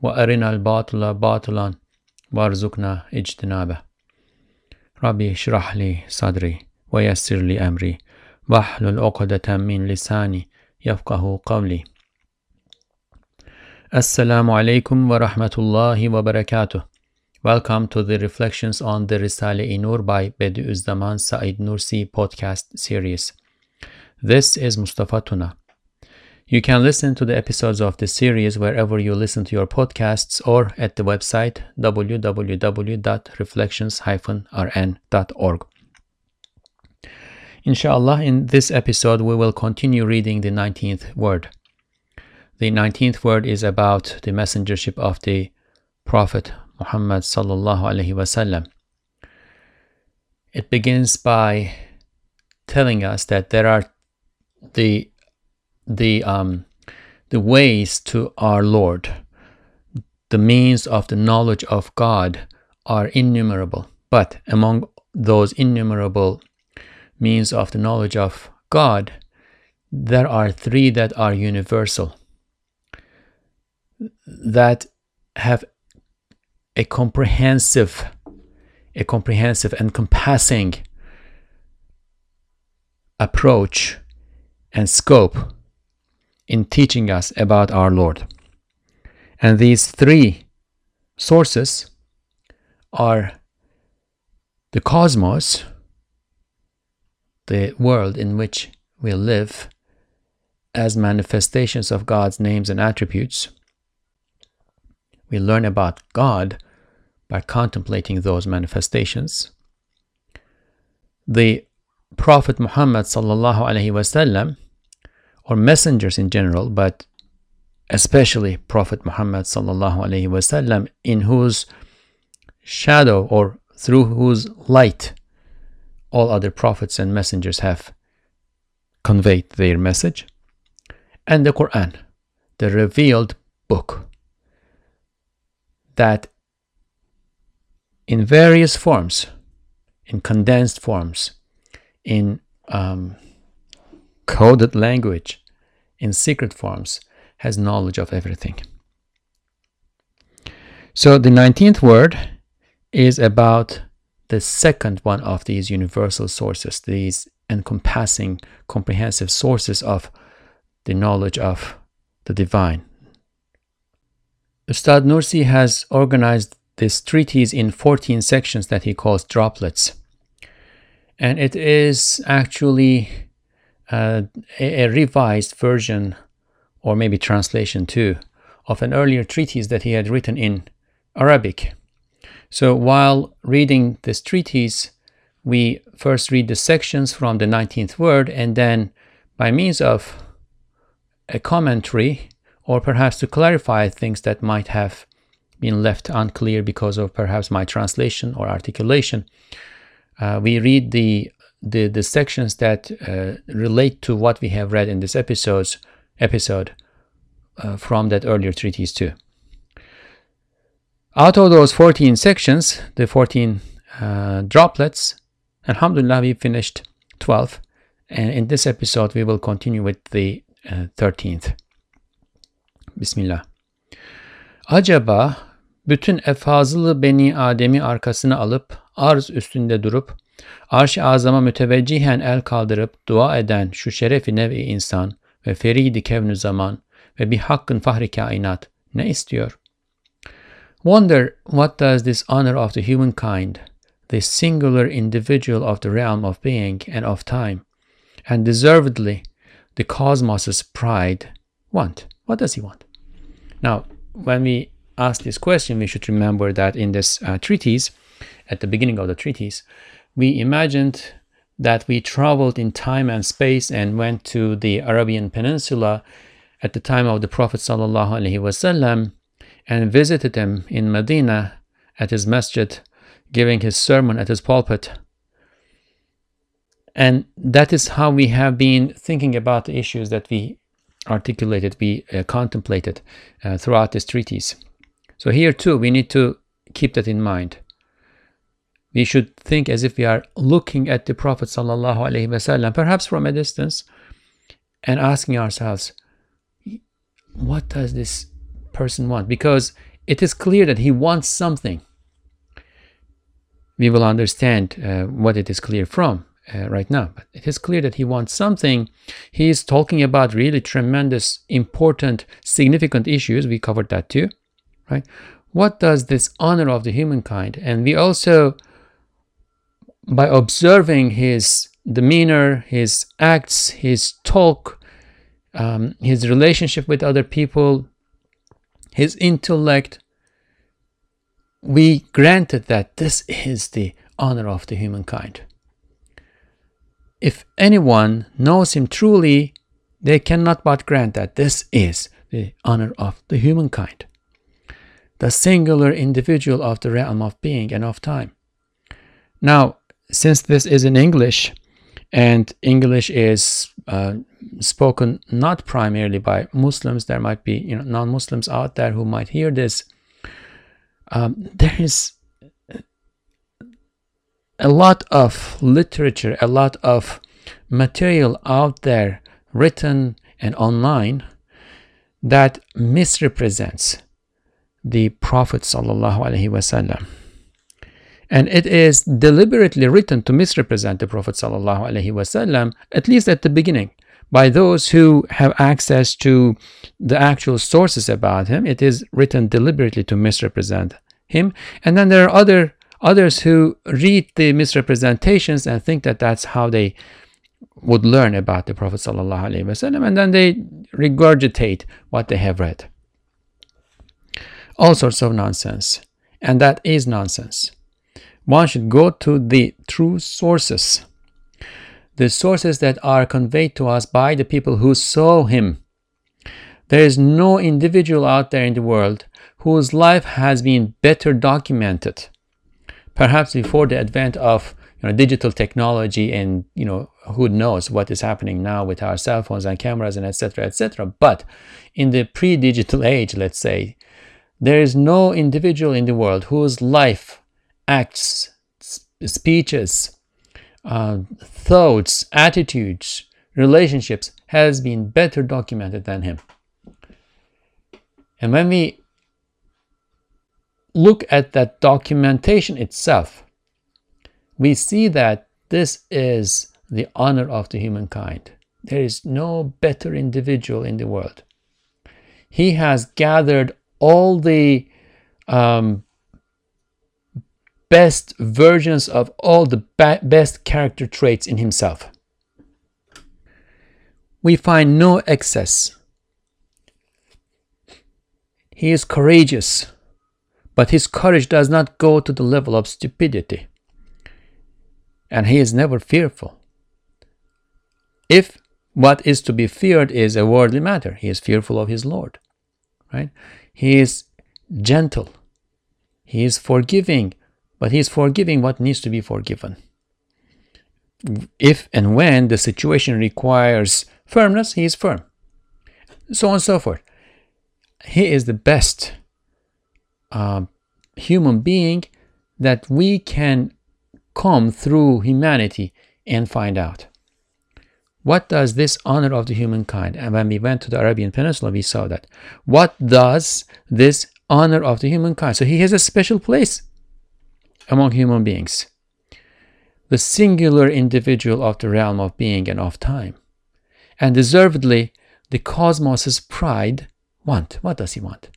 وأرنا الباطل باطلا وارزقنا اجتنابه ربي اشرح لي صدري ويسر لي أمري واحلل عقدة من لساني يفقه قولي alaikum wa rahmatullahi wa barakatuh. Welcome to the Reflections on the Risale-i Nur by Bediüzzaman Said Nursi podcast series. This is Mustafa Tuna. You can listen to the episodes of this series wherever you listen to your podcasts or at the website www.reflections-rn.org. Inshallah, in this episode, we will continue reading the 19th word. The 19th word is about the messengership of the Prophet Muhammad sallallahu alaihi wasallam. It begins by telling us that there are the the um, the ways to our Lord, the means of the knowledge of God are innumerable. But among those innumerable means of the knowledge of God, there are three that are universal, that have a comprehensive, a comprehensive encompassing approach and scope in teaching us about our Lord. And these three sources are the cosmos, the world in which we live as manifestations of God's names and attributes. We learn about God by contemplating those manifestations. The Prophet Muhammad sallallahu alaihi wasallam or messengers in general, but especially Prophet Muhammad sallallahu alaihi wasallam, in whose shadow or through whose light all other prophets and messengers have conveyed their message, and the Quran, the revealed book that in various forms, in condensed forms, in um, coded language in secret forms has knowledge of everything. So the 19th word is about the second one of these universal sources, these encompassing, comprehensive sources of the knowledge of the divine. Ustad Nursi has organized this treatise in 14 sections that he calls droplets. And it is actually uh, a, revised version, or maybe translation too, of an earlier treatise that he had written in Arabic. So while reading this treatise, we first read the sections from the 19th word, and then by means of a commentary, or perhaps to clarify things that might have been left unclear because of perhaps my translation or articulation, uh, we read the the, the sections that uh, relate to what we have read in this episodes, episode uh, from that earlier treatise too. Out of those 14 sections, the 14 uh, droplets, Alhamdulillah, we finished 12. And in this episode, we will continue with the 13th. Uh, Bismillah. Acaba bütün efazılı beni Adem'i arkasına alıp arz üstünde durup Arş-ı azama müteveccihen el kaldırıp dua eden şu şerefi insan ve feridi kevnü zaman ve bir hakkın fahri kainat ne istiyor? Wonder what does this honor of the humankind, this singular individual of the realm of being and of time, and deservedly the cosmos's pride want? What does he want? Now, when we ask this question, we should remember that in this uh, treatise, at the beginning of the treatise, we imagined that we traveled in time and space and went to the Arabian Peninsula at the time of the Prophet wasallam, and visited him in Medina at his masjid, giving his sermon at his pulpit. And that is how we have been thinking about the issues that we articulated, we uh, contemplated uh, throughout this treatise. So here too, we need to keep that in mind. We should think as if we are looking at the Prophet wasallam, perhaps from a distance, and asking ourselves, what does this person want? Because it is clear that he wants something. We will understand uh, what it is clear from uh, right now, but it is clear that he wants something. He is talking about really tremendous, important, significant issues. We covered that too, right? What does this honor of the humankind? And we also, by observing his demeanor, his acts, his talk, um, his relationship with other people, his intellect, we granted that this is the honor of the humankind. If anyone knows him truly, they cannot but grant that this is the honor of the humankind, the singular individual of the realm of being and of time. Now, since this is in English, and English is uh, spoken not primarily by Muslims. There might be you know non-Muslims out there who might hear this. Um, there is a lot of literature, a lot of material out there, written and online, that misrepresents the Prophet sallallahu alaihi wasallam and it is deliberately written to misrepresent the Prophet ﷺ, at least at the beginning, by those who have access to the actual sources about him. It is written deliberately to misrepresent him. And then there are other others who read the misrepresentations and think that that's how they would learn about the Prophet ﷺ, and then they regurgitate what they have read. All sorts of nonsense. And that is nonsense one should go to the true sources, the sources that are conveyed to us by the people who saw him. There is no individual out there in the world whose life has been better documented. Perhaps before the advent of you know, digital technology and you know who knows what is happening now with our cell phones and cameras and etc etc but in the pre-digital age let's say there is no individual in the world whose life acts, speeches, uh, thoughts, attitudes, relationships has been better documented than him. And when we look at that documentation itself, we see that this is the honor of the humankind. There is no better individual in the world. He has gathered all the um, best versions of all the best character traits in himself. We find no excess. He is courageous, but his courage does not go to the level of stupidity. And he is never fearful. If what is to be feared is a worldly matter, he is fearful of his Lord. Right? He is gentle. He is forgiving but he is forgiving what needs to be forgiven. If and when the situation requires firmness, he is firm. So on and so forth. He is the best uh, human being that we can come through humanity and find out. What does this honor of the humankind? And when we went to the Arabian Peninsula, we saw that. What does this honor of the humankind? So he has a special place among human beings, the singular individual of the realm of being and of time. And deservedly, the cosmos's pride want. What does he want?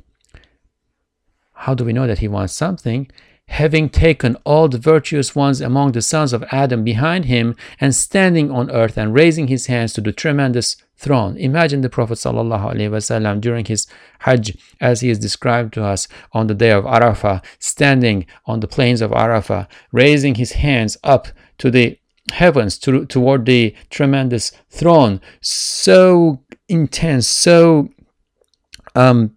How do we know that he wants something? having taken all the virtuous ones among the sons of Adam behind him and standing on earth and raising his hands to the tremendous throne. Imagine the Prophet ﷺ during his Hajj, as he is described to us on the day of Arafah, standing on the plains of Arafah, raising his hands up to the heavens to, toward the tremendous throne. So intense, so um,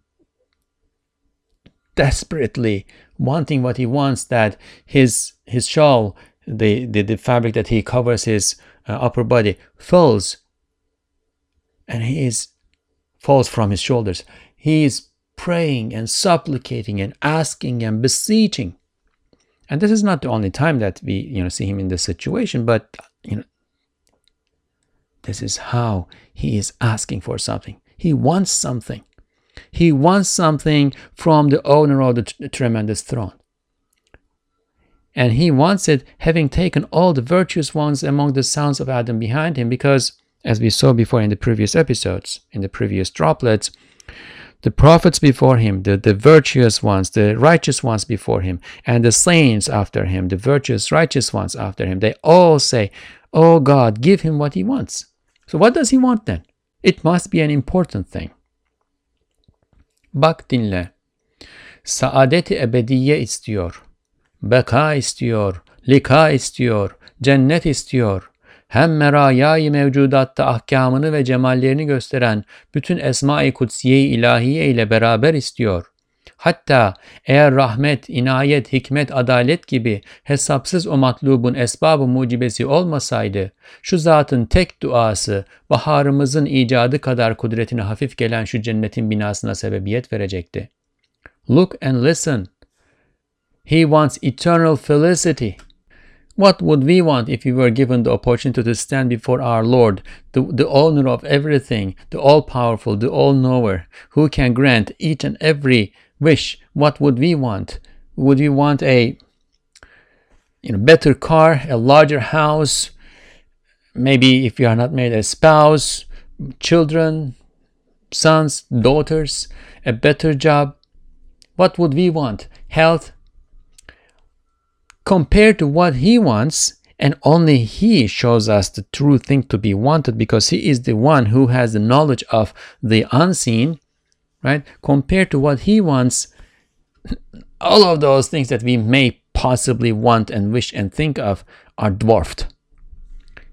desperately wanting what he wants that his his shawl the the, the fabric that he covers his uh, upper body falls and he is falls from his shoulders. He is praying and supplicating and asking and beseeching. And this is not the only time that we you know see him in this situation but you know this is how he is asking for something. He wants something. He wants something from the owner of the t- tremendous throne. And he wants it having taken all the virtuous ones among the sons of Adam behind him because as we saw before in the previous episodes in the previous droplets the prophets before him the, the virtuous ones the righteous ones before him and the saints after him the virtuous righteous ones after him they all say oh god give him what he wants. So what does he want then? It must be an important thing. Bak dinle. Saadeti ebediye istiyor. Beka istiyor, lika istiyor, cennet istiyor. Hem merayai mevcudatta ahkamını ve cemallerini gösteren bütün Esma-i Kutsiye-i ilahiye ile beraber istiyor. Hatta eğer rahmet, inayet, hikmet, adalet gibi hesapsız o matlubun esbabı mucibesi olmasaydı, şu zatın tek duası baharımızın icadı kadar kudretine hafif gelen şu cennetin binasına sebebiyet verecekti. Look and listen. He wants eternal felicity. What would we want if we were given the opportunity to stand before our Lord, the, the owner of everything, the all powerful, the all knower, who can grant each and every wish? What would we want? Would we want a you know, better car, a larger house, maybe if you are not married, a spouse, children, sons, daughters, a better job? What would we want? Health, compared to what he wants, and only he shows us the true thing to be wanted because he is the one who has the knowledge of the unseen, right? Compared to what he wants, all of those things that we may possibly want and wish and think of are dwarfed.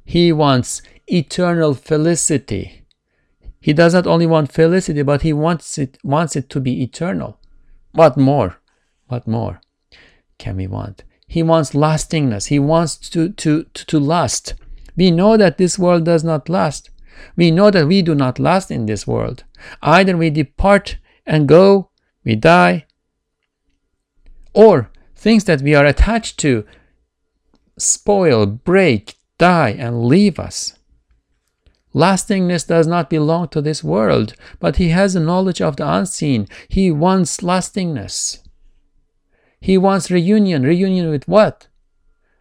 He wants eternal felicity. He does not only want felicity, but he wants it wants it to be eternal. What more? What more can we want? He wants lastingness. He wants to, to, to, to last. We know that this world does not last. We know that we do not last in this world. Either we depart and go, we die, or things that we are attached to spoil, break, die, and leave us. Lastingness does not belong to this world, but he has a knowledge of the unseen. He wants lastingness. He wants reunion. Reunion with what?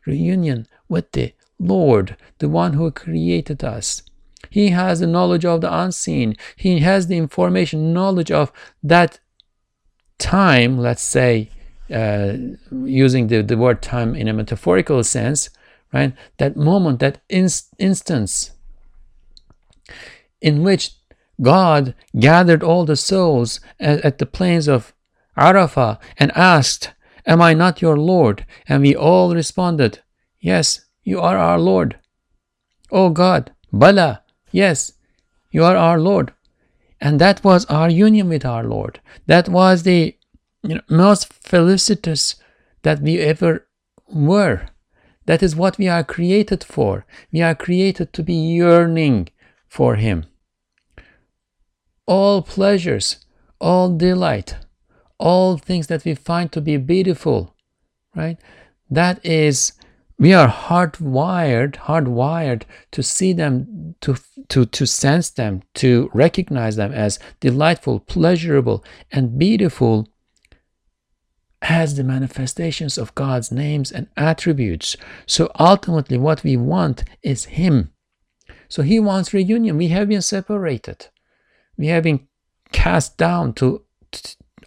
Reunion with the Lord, the one who created us. He has the knowledge of the unseen. He has the information, knowledge of that time, let's say, uh, using the, the word time in a metaphorical sense, right? That moment, that inst- instance in which God gathered all the souls at, at the plains of Arafah and asked, Am I not your Lord? And we all responded, Yes, you are our Lord. O God, Bala, yes, you are our Lord. And that was our union with our Lord. That was the you know, most felicitous that we ever were. That is what we are created for. We are created to be yearning for Him. All pleasures, all delight, all things that we find to be beautiful, right? That is, we are hardwired, hardwired to see them, to, to, to sense them, to recognize them as delightful, pleasurable, and beautiful as the manifestations of God's names and attributes. So ultimately, what we want is Him. So He wants reunion. We have been separated. We have been cast down to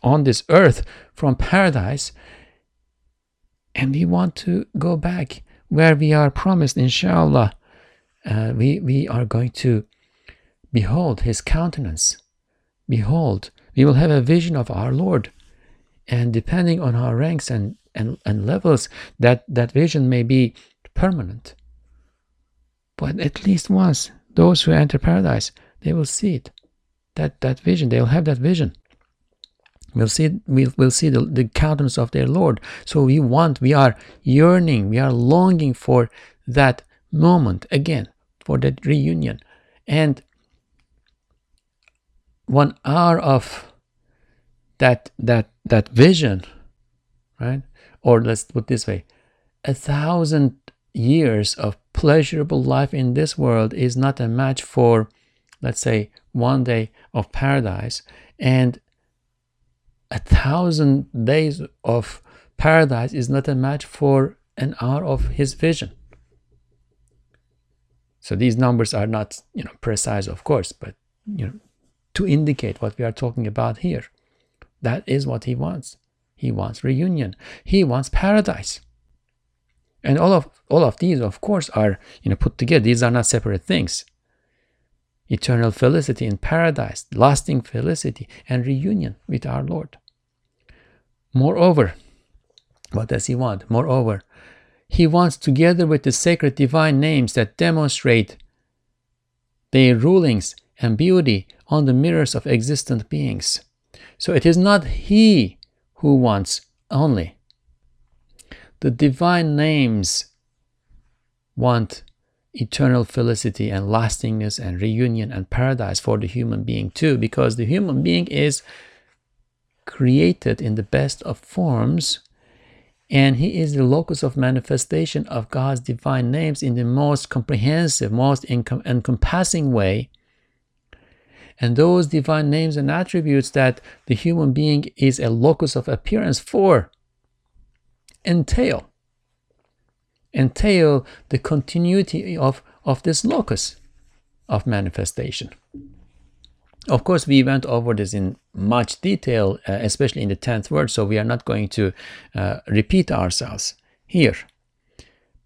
on this earth from paradise and we want to go back where we are promised inshallah. Uh, we, we are going to behold his countenance. Behold we will have a vision of our lord. And depending on our ranks and, and, and levels that, that vision may be permanent. But at least once those who enter paradise they will see it that that vision. They will have that vision We'll see, we'll, we'll see the, the countenance of their Lord. So we want, we are yearning, we are longing for that moment again, for that reunion. And one hour of that that that vision, right? Or let's put this way, a thousand years of pleasurable life in this world is not a match for, let's say, one day of paradise. And a thousand days of paradise is not a match for an hour of his vision. So these numbers are not, you know, precise, of course, but you know, to indicate what we are talking about here. That is what he wants. He wants reunion. He wants paradise. And all of all of these, of course, are you know put together. These are not separate things. Eternal felicity in paradise, lasting felicity, and reunion with our Lord. Moreover, what does he want? Moreover, he wants together with the sacred divine names that demonstrate their rulings and beauty on the mirrors of existent beings. So it is not he who wants only. The divine names want eternal felicity and lastingness and reunion and paradise for the human being too, because the human being is created in the best of forms and he is the locus of manifestation of God's divine names in the most comprehensive, most encompassing way. And those divine names and attributes that the human being is a locus of appearance for entail entail the continuity of, of this locus of manifestation. Of course, we went over this in much detail, uh, especially in the 10th word, so we are not going to uh, repeat ourselves here.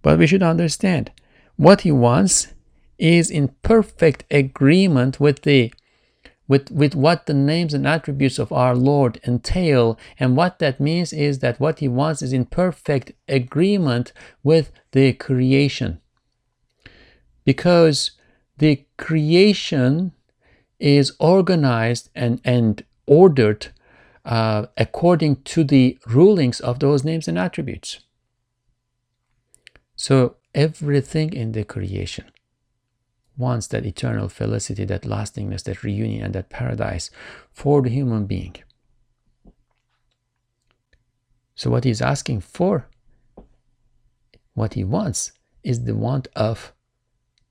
But we should understand what he wants is in perfect agreement with the with, with what the names and attributes of our Lord entail. And what that means is that what he wants is in perfect agreement with the creation. Because the creation is organized and, and ordered uh, according to the rulings of those names and attributes. So everything in the creation wants that eternal felicity, that lastingness, that reunion, and that paradise for the human being. So, what he's asking for, what he wants, is the want of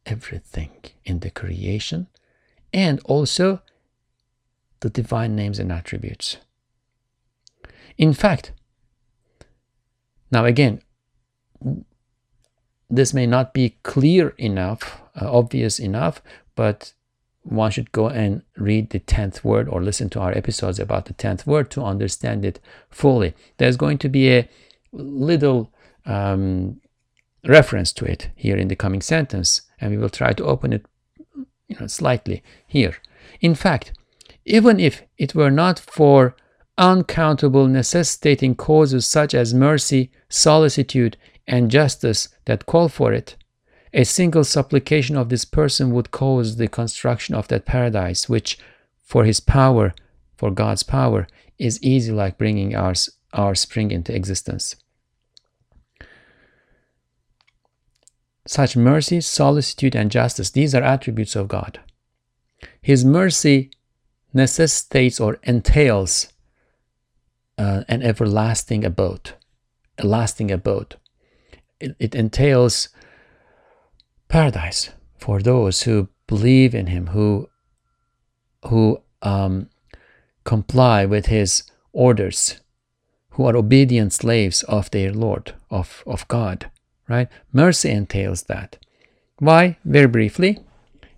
everything in the creation and also the divine names and attributes. In fact, now again, this may not be clear enough, uh, obvious enough, but one should go and read the 10th word or listen to our episodes about the 10th word to understand it fully. There's going to be a little um, reference to it here in the coming sentence, and we will try to open it you know, slightly here. In fact, even if it were not for uncountable necessitating causes such as mercy, solicitude, and justice that call for it, a single supplication of this person would cause the construction of that paradise, which, for his power, for God's power, is easy like bringing our, our spring into existence. Such mercy, solicitude, and justice, these are attributes of God. His mercy necessitates or entails uh, an everlasting abode, a lasting abode. It, it entails paradise for those who believe in Him, who who um, comply with His orders, who are obedient slaves of their Lord, of, of God right? Mercy entails that. Why? Very briefly,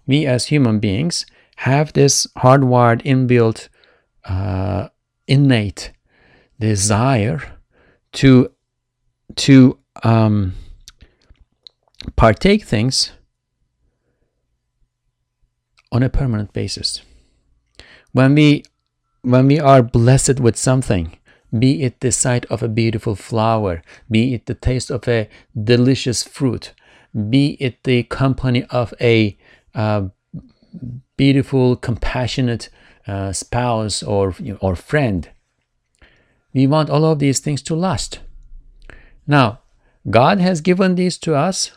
we as human beings have this hardwired, inbuilt, uh, innate desire to to um, partake things on a permanent basis. When we when we are blessed with something, be it the sight of a beautiful flower, be it the taste of a delicious fruit, be it the company of a uh, beautiful, compassionate uh, spouse or, or friend, We want all of these things to last. Now, God has given these to us,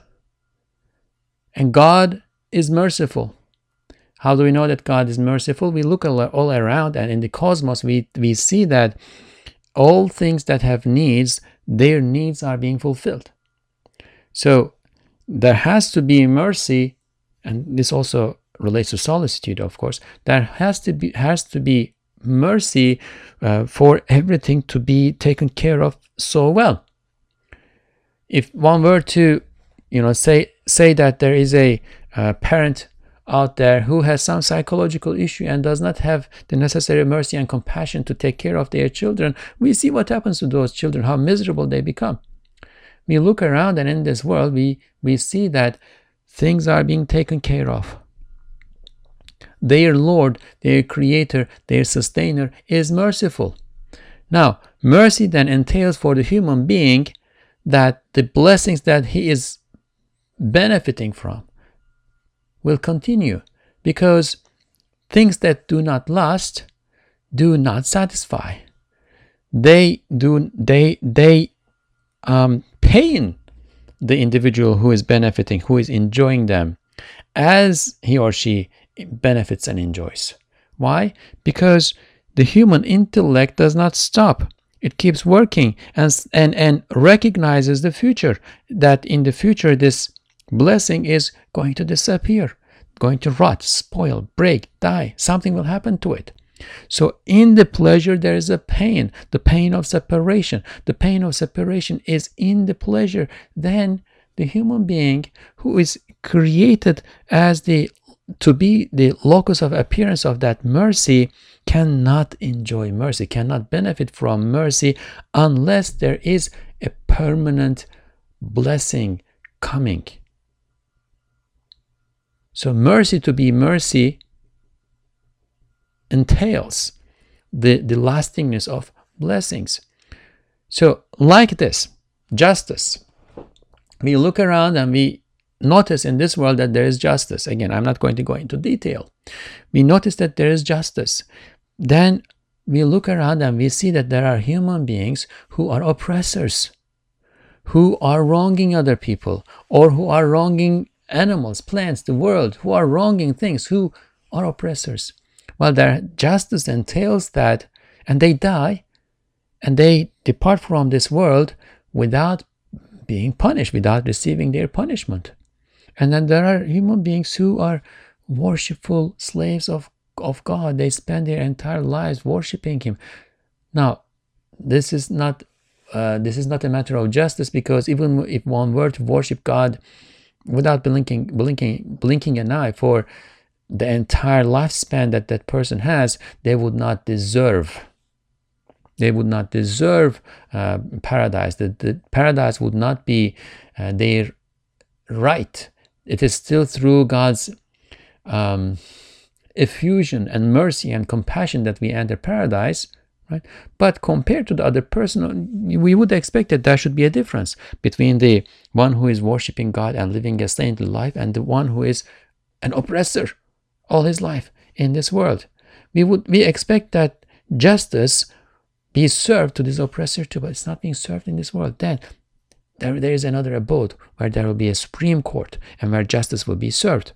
and God is merciful. How do we know that God is merciful? We look all around, and in the cosmos, we, we see that all things that have needs, their needs are being fulfilled. So there has to be mercy, and this also relates to solicitude, of course. There has to be has to be mercy uh, for everything to be taken care of so well. If one were to, you know, say say that there is a uh, parent out there who has some psychological issue and does not have the necessary mercy and compassion to take care of their children, we see what happens to those children, how miserable they become. We look around and in this world, we, we see that things are being taken care of. Their Lord, their Creator, their Sustainer is merciful. Now, mercy then entails for the human being that the blessings that he is benefiting from will continue because things that do not last do not satisfy. They do they they um, pain the individual who is benefiting, who is enjoying them, as he or she benefits and enjoys. Why? Because the human intellect does not stop. It keeps working and, and, and recognizes the future, that in the future this blessing is going to disappear, going to rot, spoil, break, die. Something will happen to it. So in the pleasure there is a pain, the pain of separation. The pain of separation is in the pleasure. Then the human being who is created as the to be the locus of appearance of that mercy cannot enjoy mercy, cannot benefit from mercy unless there is a permanent blessing coming. So, mercy to be mercy entails the, the lastingness of blessings. So, like this, justice. We look around and we notice in this world that there is justice. Again, I'm not going to go into detail. We notice that there is justice. Then we look around and we see that there are human beings who are oppressors, who are wronging other people, or who are wronging animals, plants, the world, who are wronging things, who are oppressors. Well, their justice entails that, and they die, and they depart from this world without being punished, without receiving their punishment. And then there are human beings who are worshipful slaves of, of God. They spend their entire lives worshiping Him. Now, this is not uh, this is not a matter of justice because even if one were to worship God without blinking, blinking, blinking an eye for the entire lifespan that that person has, they would not deserve. They would not deserve uh, paradise. The, the paradise would not be uh, their right it is still through God's um, effusion and mercy and compassion that we enter paradise, right? But compared to the other person, we would expect that there should be a difference between the one who is worshiping God and living a saintly life and the one who is an oppressor all his life in this world. We would we expect that justice be served to this oppressor too, but it's not being served in this world. Then there, there is another abode where there will be a supreme court and where justice will be served.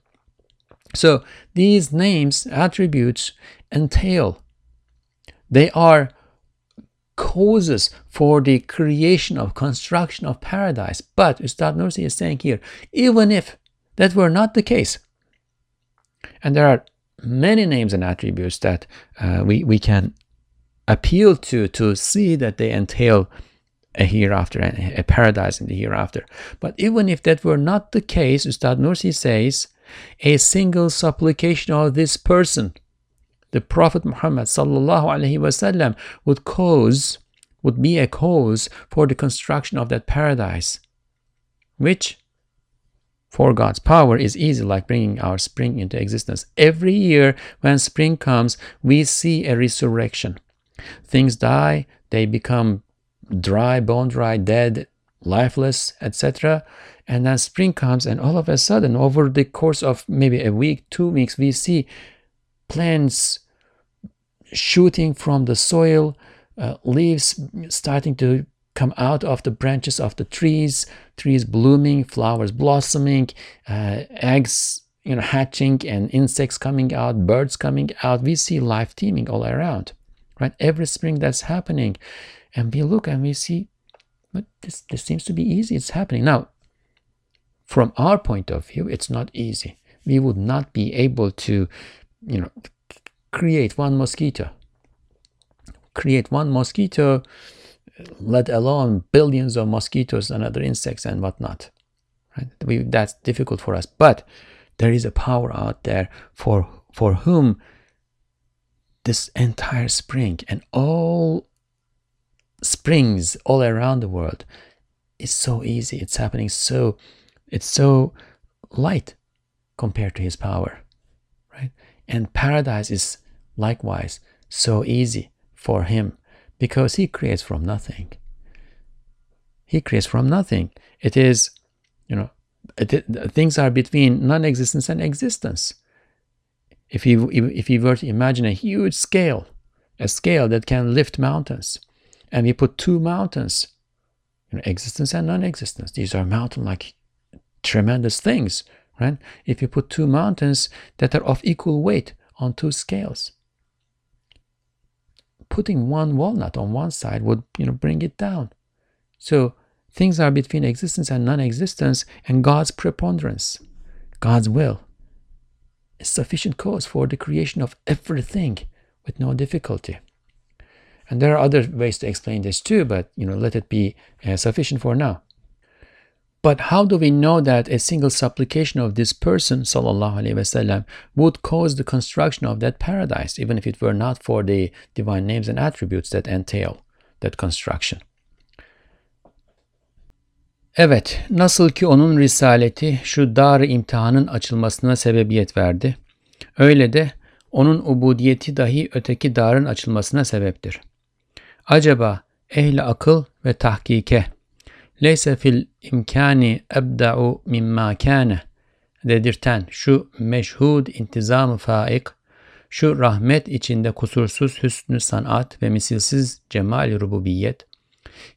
So these names, attributes, entail, they are causes for the creation of construction of paradise. But Ustad Nursi is saying here, even if that were not the case, and there are many names and attributes that uh, we, we can appeal to to see that they entail a hereafter, and a paradise in the hereafter. But even if that were not the case, Ustad Nursi says, a single supplication of this person, the Prophet Muhammad wasallam, would cause, would be a cause for the construction of that paradise, which for God's power is easy, like bringing our spring into existence. Every year, when spring comes, we see a resurrection. Things die, they become dry, bone dry, dead, lifeless, etc. And then spring comes, and all of a sudden, over the course of maybe a week, two weeks, we see plants shooting from the soil, uh, leaves starting to come out of the branches of the trees, trees blooming, flowers blossoming, uh, eggs you know hatching and insects coming out, birds coming out. We see life teeming all around, right? Every spring that's happening, and we look and we see, but this this seems to be easy. It's happening now. From our point of view, it's not easy. We would not be able to, you know, create one mosquito. Create one mosquito let alone billions of mosquitoes and other insects and whatnot. Right? We, that's difficult for us. But there is a power out there for for whom this entire spring and all springs all around the world is so easy. It's happening so it's so light compared to his power. Right? And paradise is likewise so easy for him because he creates from nothing. He creates from nothing. It is, you know, it, things are between non-existence and existence. If you if you were to imagine a huge scale, a scale that can lift mountains, and we put two mountains, you know, existence and non-existence. These are mountain-like tremendous things, right? If you put two mountains that are of equal weight on two scales, putting one walnut on one side would you know bring it down. So things are between existence and non-existence and god's preponderance god's will is sufficient cause for the creation of everything with no difficulty. And there are other ways to explain this too but you know let it be uh, sufficient for now but how do we know that a single supplication of this person, وسلم, would cause the construction of that paradise, even if it were not for the divine names and attributes that entail that construction? Evet, nasıl ki onun risaleti şu dar imtihanın açılmasına sebebiyet verdi, öyle de onun ubudiyeti dahi öteki darın açılmasına sebeptir. Acaba ehli akıl ve tahkike Leyse fil imkani ebda'u mimma kâne dedirten şu meşhud intizam-ı faik, şu rahmet içinde kusursuz hüsnü sanat ve misilsiz cemal rububiyet,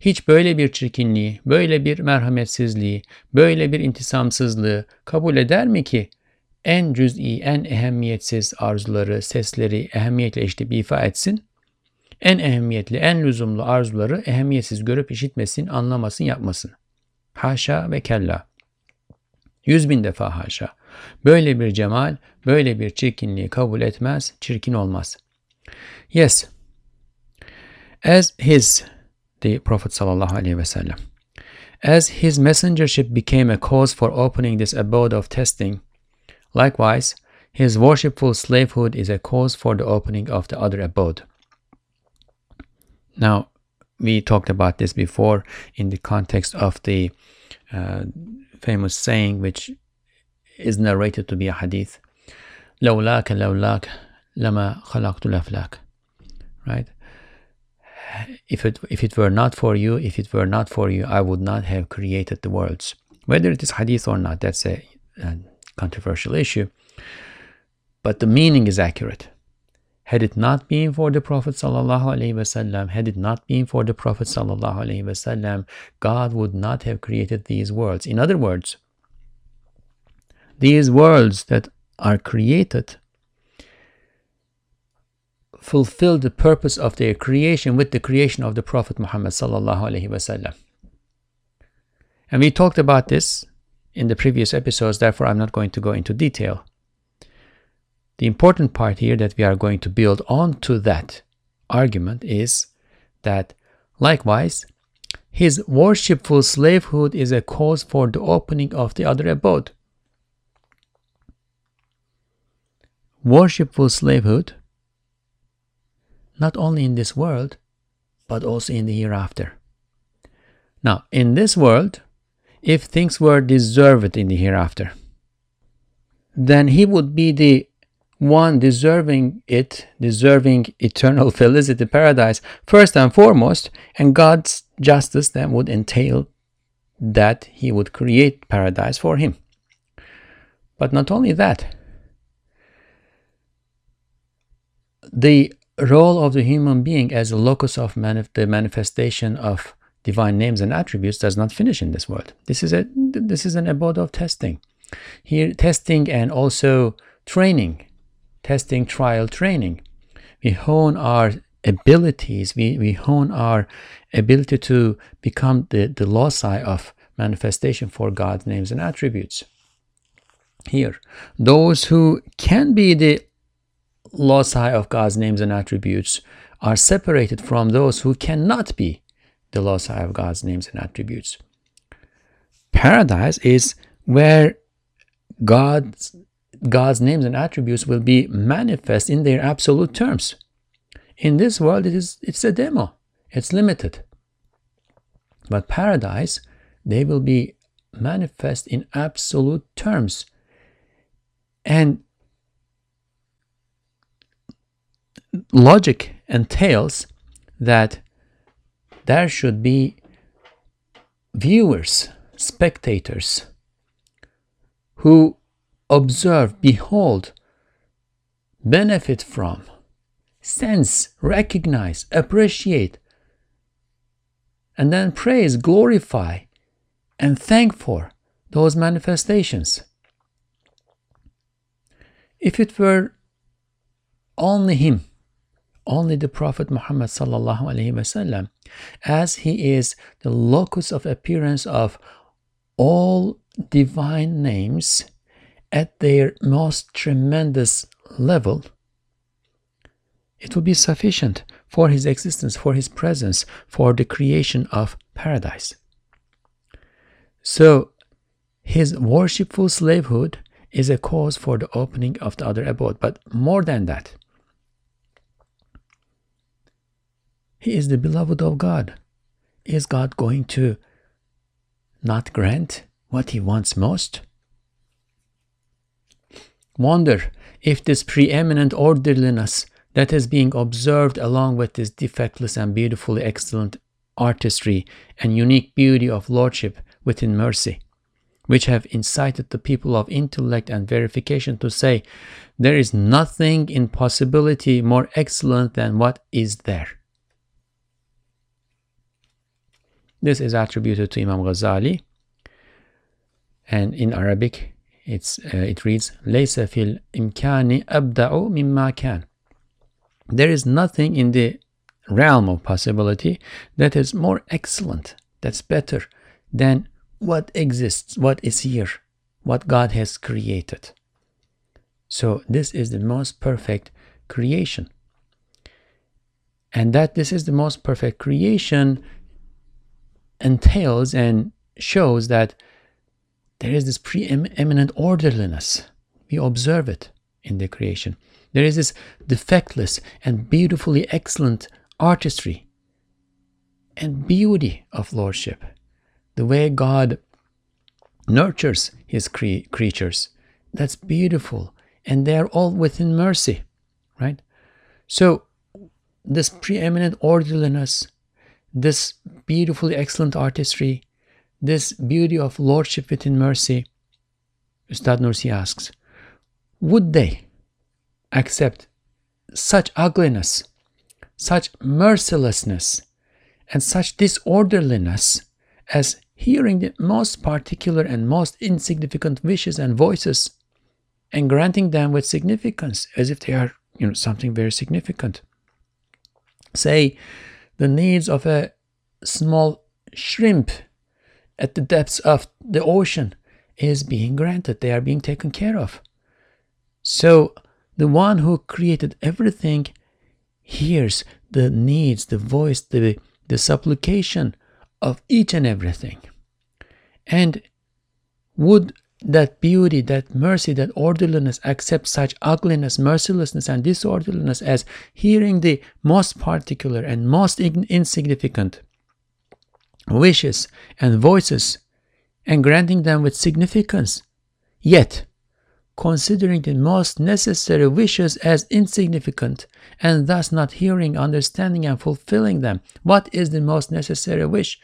hiç böyle bir çirkinliği, böyle bir merhametsizliği, böyle bir intisamsızlığı kabul eder mi ki en cüz'i, en ehemmiyetsiz arzuları, sesleri ehemmiyetle işte ifa etsin? En ehemmiyetli, en lüzumlu arzuları ehemmiyetsiz görüp işitmesin, anlamasın, yapmasın. Haşa ve kella. Yüz bin defa haşa. Böyle bir cemal, böyle bir çirkinliği kabul etmez, çirkin olmaz. Yes, as his, the Prophet sallallahu aleyhi ve sellem, as his messengership became a cause for opening this abode of testing, likewise, his worshipful slavehood is a cause for the opening of the other abode. Now, we talked about this before in the context of the uh, famous saying, which is narrated to be a hadith. لولاك لولاك لما خلقت الأفلاك. Right? If it, if it were not for you, if it were not for you, I would not have created the worlds. Whether it is hadith or not, that's a, a controversial issue. But the meaning is accurate. Had it not been for the Prophet wasallam, had it not been for the Prophet wasallam, God would not have created these worlds. In other words, these worlds that are created fulfill the purpose of their creation with the creation of the Prophet Muhammad wasallam. And we talked about this in the previous episodes, therefore I'm not going to go into detail. The important part here that we are going to build onto that argument is that likewise, his worshipful slavehood is a cause for the opening of the other abode. Worshipful slavehood, not only in this world, but also in the hereafter. Now, in this world, if things were deserved in the hereafter, then he would be the one deserving it, deserving eternal felicity, paradise, first and foremost, and God's justice then would entail that He would create paradise for him. But not only that, the role of the human being as a locus of manif- the manifestation of divine names and attributes does not finish in this world. This is a this is an abode of testing. Here, testing and also training, testing, trial, training. We hone our abilities. We, we hone our ability to become the, the loci of manifestation for God's names and attributes. Here, those who can be the loci of God's names and attributes are separated from those who cannot be the loci of God's names and attributes. Paradise is where God's God's names and attributes will be manifest in their absolute terms. In this world, it is it's a demo. It's limited. But paradise, they will be manifest in absolute terms. And logic entails that there should be viewers, spectators, who observe, behold, benefit from, sense, recognize, appreciate, and then praise, glorify, and thank for those manifestations. If it were only him, only the Prophet Muhammad sallallahu as he is the locus of appearance of all divine names at their most tremendous level, it will be sufficient for his existence, for his presence, for the creation of paradise. So, his worshipful slavehood is a cause for the opening of the other abode. But more than that, he is the beloved of God. Is God going to not grant what he wants most? Wonder if this preeminent orderliness that is being observed along with this defectless and beautifully excellent artistry and unique beauty of lordship within mercy, which have incited the people of intellect and verification to say, there is nothing in possibility more excellent than what is there. This is attributed to Imam Ghazali, and in Arabic, it's, uh, it reads, ليس في الإمكان أبدع مما كان. There is nothing in the realm of possibility that is more excellent, that's better than what exists, what is here, what God has created. So this is the most perfect creation. And that this is the most perfect creation entails and shows that there is this preeminent orderliness. We observe it in the creation. There is this defectless and beautifully excellent artistry and beauty of lordship. The way God nurtures his cre- creatures. That's beautiful. And they're all within mercy, right? So, this preeminent orderliness, this beautifully excellent artistry, this beauty of lordship within mercy, Ustad Nursi asks, would they accept such ugliness, such mercilessness, and such disorderliness as hearing the most particular and most insignificant wishes and voices and granting them with significance as if they are you know something very significant? Say the needs of a small shrimp at the depths of the ocean is being granted. They are being taken care of. So the one who created everything hears the needs, the voice, the, the supplication of each and everything. And would that beauty, that mercy, that orderliness accept such ugliness, mercilessness, and disorderliness as hearing the most particular and most insignificant wishes and voices and granting them with significance. Yet, considering the most necessary wishes as insignificant and thus not hearing, understanding, and fulfilling them, what is the most necessary wish?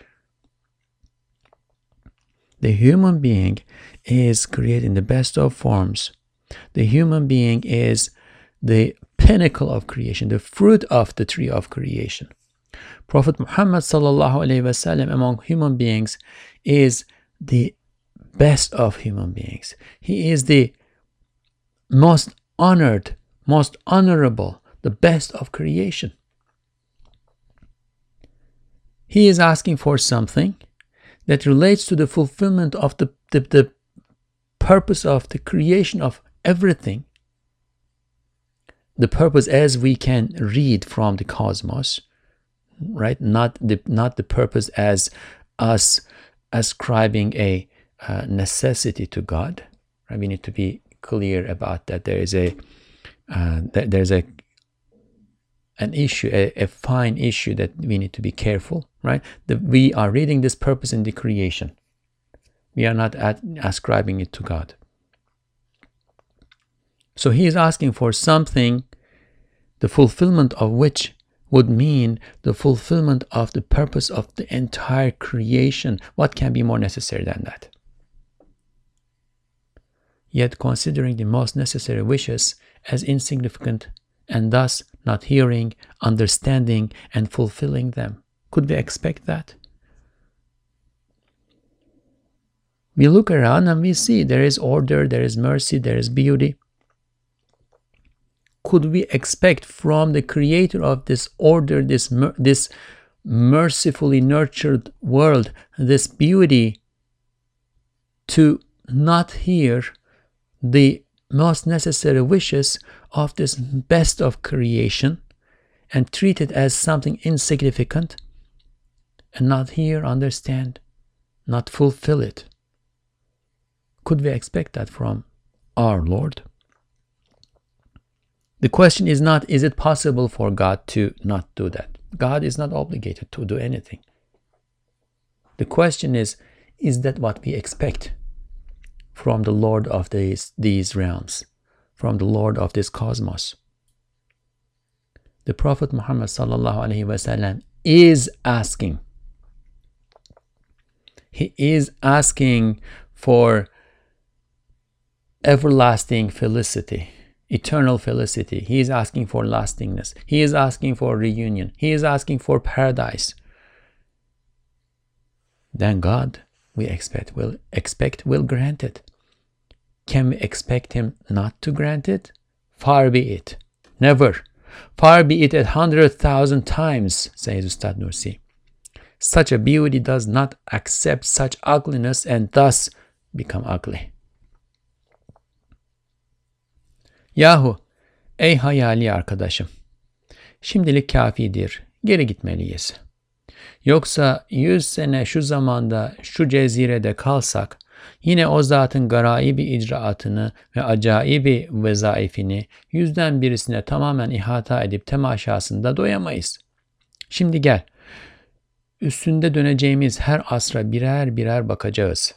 The human being is created in the best of forms. The human being is the pinnacle of creation, the fruit of the tree of creation. Prophet Muhammad sallallahu wasallam among human beings is the best of human beings. He is the most honored, most honorable, the best of creation. He is asking for something that relates to the fulfillment of the, the, the purpose of the creation of everything. The purpose as we can read from the cosmos, right? Not the not the purpose as us ascribing a uh, necessity to God. Right? We need to be clear about that. There is a uh, there's a an issue, a, a, fine issue that we need to be careful, right? The, we are reading this purpose in the creation. We are not at, ascribing it to God. So he is asking for something, the fulfillment of which would mean the fulfillment of the purpose of the entire creation. What can be more necessary than that? Yet, considering the most necessary wishes as insignificant and thus not hearing, understanding, and fulfilling them, could we expect that? We look around and we see there is order, there is mercy, there is beauty could we expect from the creator of this order, this, this mercifully nurtured world, this beauty, to not hear the most necessary wishes of this best of creation and treat it as something insignificant and not hear, understand, not fulfill it? Could we expect that from our Lord? The question is not, is it possible for God to not do that? God is not obligated to do anything. The question is, is that what we expect from the Lord of these, these realms, from the Lord of this cosmos? The Prophet Muhammad wasallam is asking. He is asking for everlasting felicity eternal felicity. He is asking for lastingness. He is asking for reunion. He is asking for paradise. Then God, we expect will expect will grant it. Can we expect him not to grant it? Far be it. Never. Far be it a hundred thousand times, says Ustad Nursi. Such a beauty does not accept such ugliness and thus become ugly. Yahu, ey hayali arkadaşım, şimdilik kafidir, geri gitmeliyiz. Yoksa yüz sene şu zamanda şu cezirede kalsak, yine o zatın garaibi icraatını ve acaibi vezaifini yüzden birisine tamamen ihata edip temaşasında doyamayız. Şimdi gel, üstünde döneceğimiz her asra birer birer bakacağız.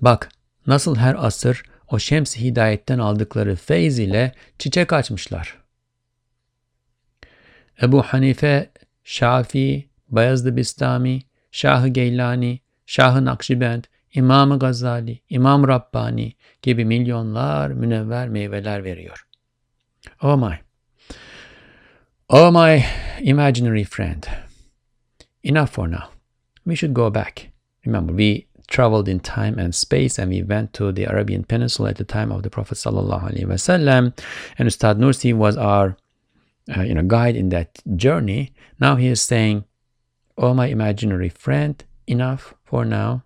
Bak, nasıl her asır o şems hidayetten aldıkları feyz ile çiçek açmışlar. Ebu Hanife, Şafii, Bayezid Bistami, Şah-ı Geylani, Şah-ı Nakşibend, İmam-ı Gazali, İmam Rabbani gibi milyonlar münevver meyveler veriyor. Oh my. Oh my imaginary friend. Enough for now. We should go back. Remember, we traveled in time and space and we went to the Arabian Peninsula at the time of the Prophet wasallam. And Ustad Nursi was our uh, you know guide in that journey. Now he is saying oh my imaginary friend enough for now.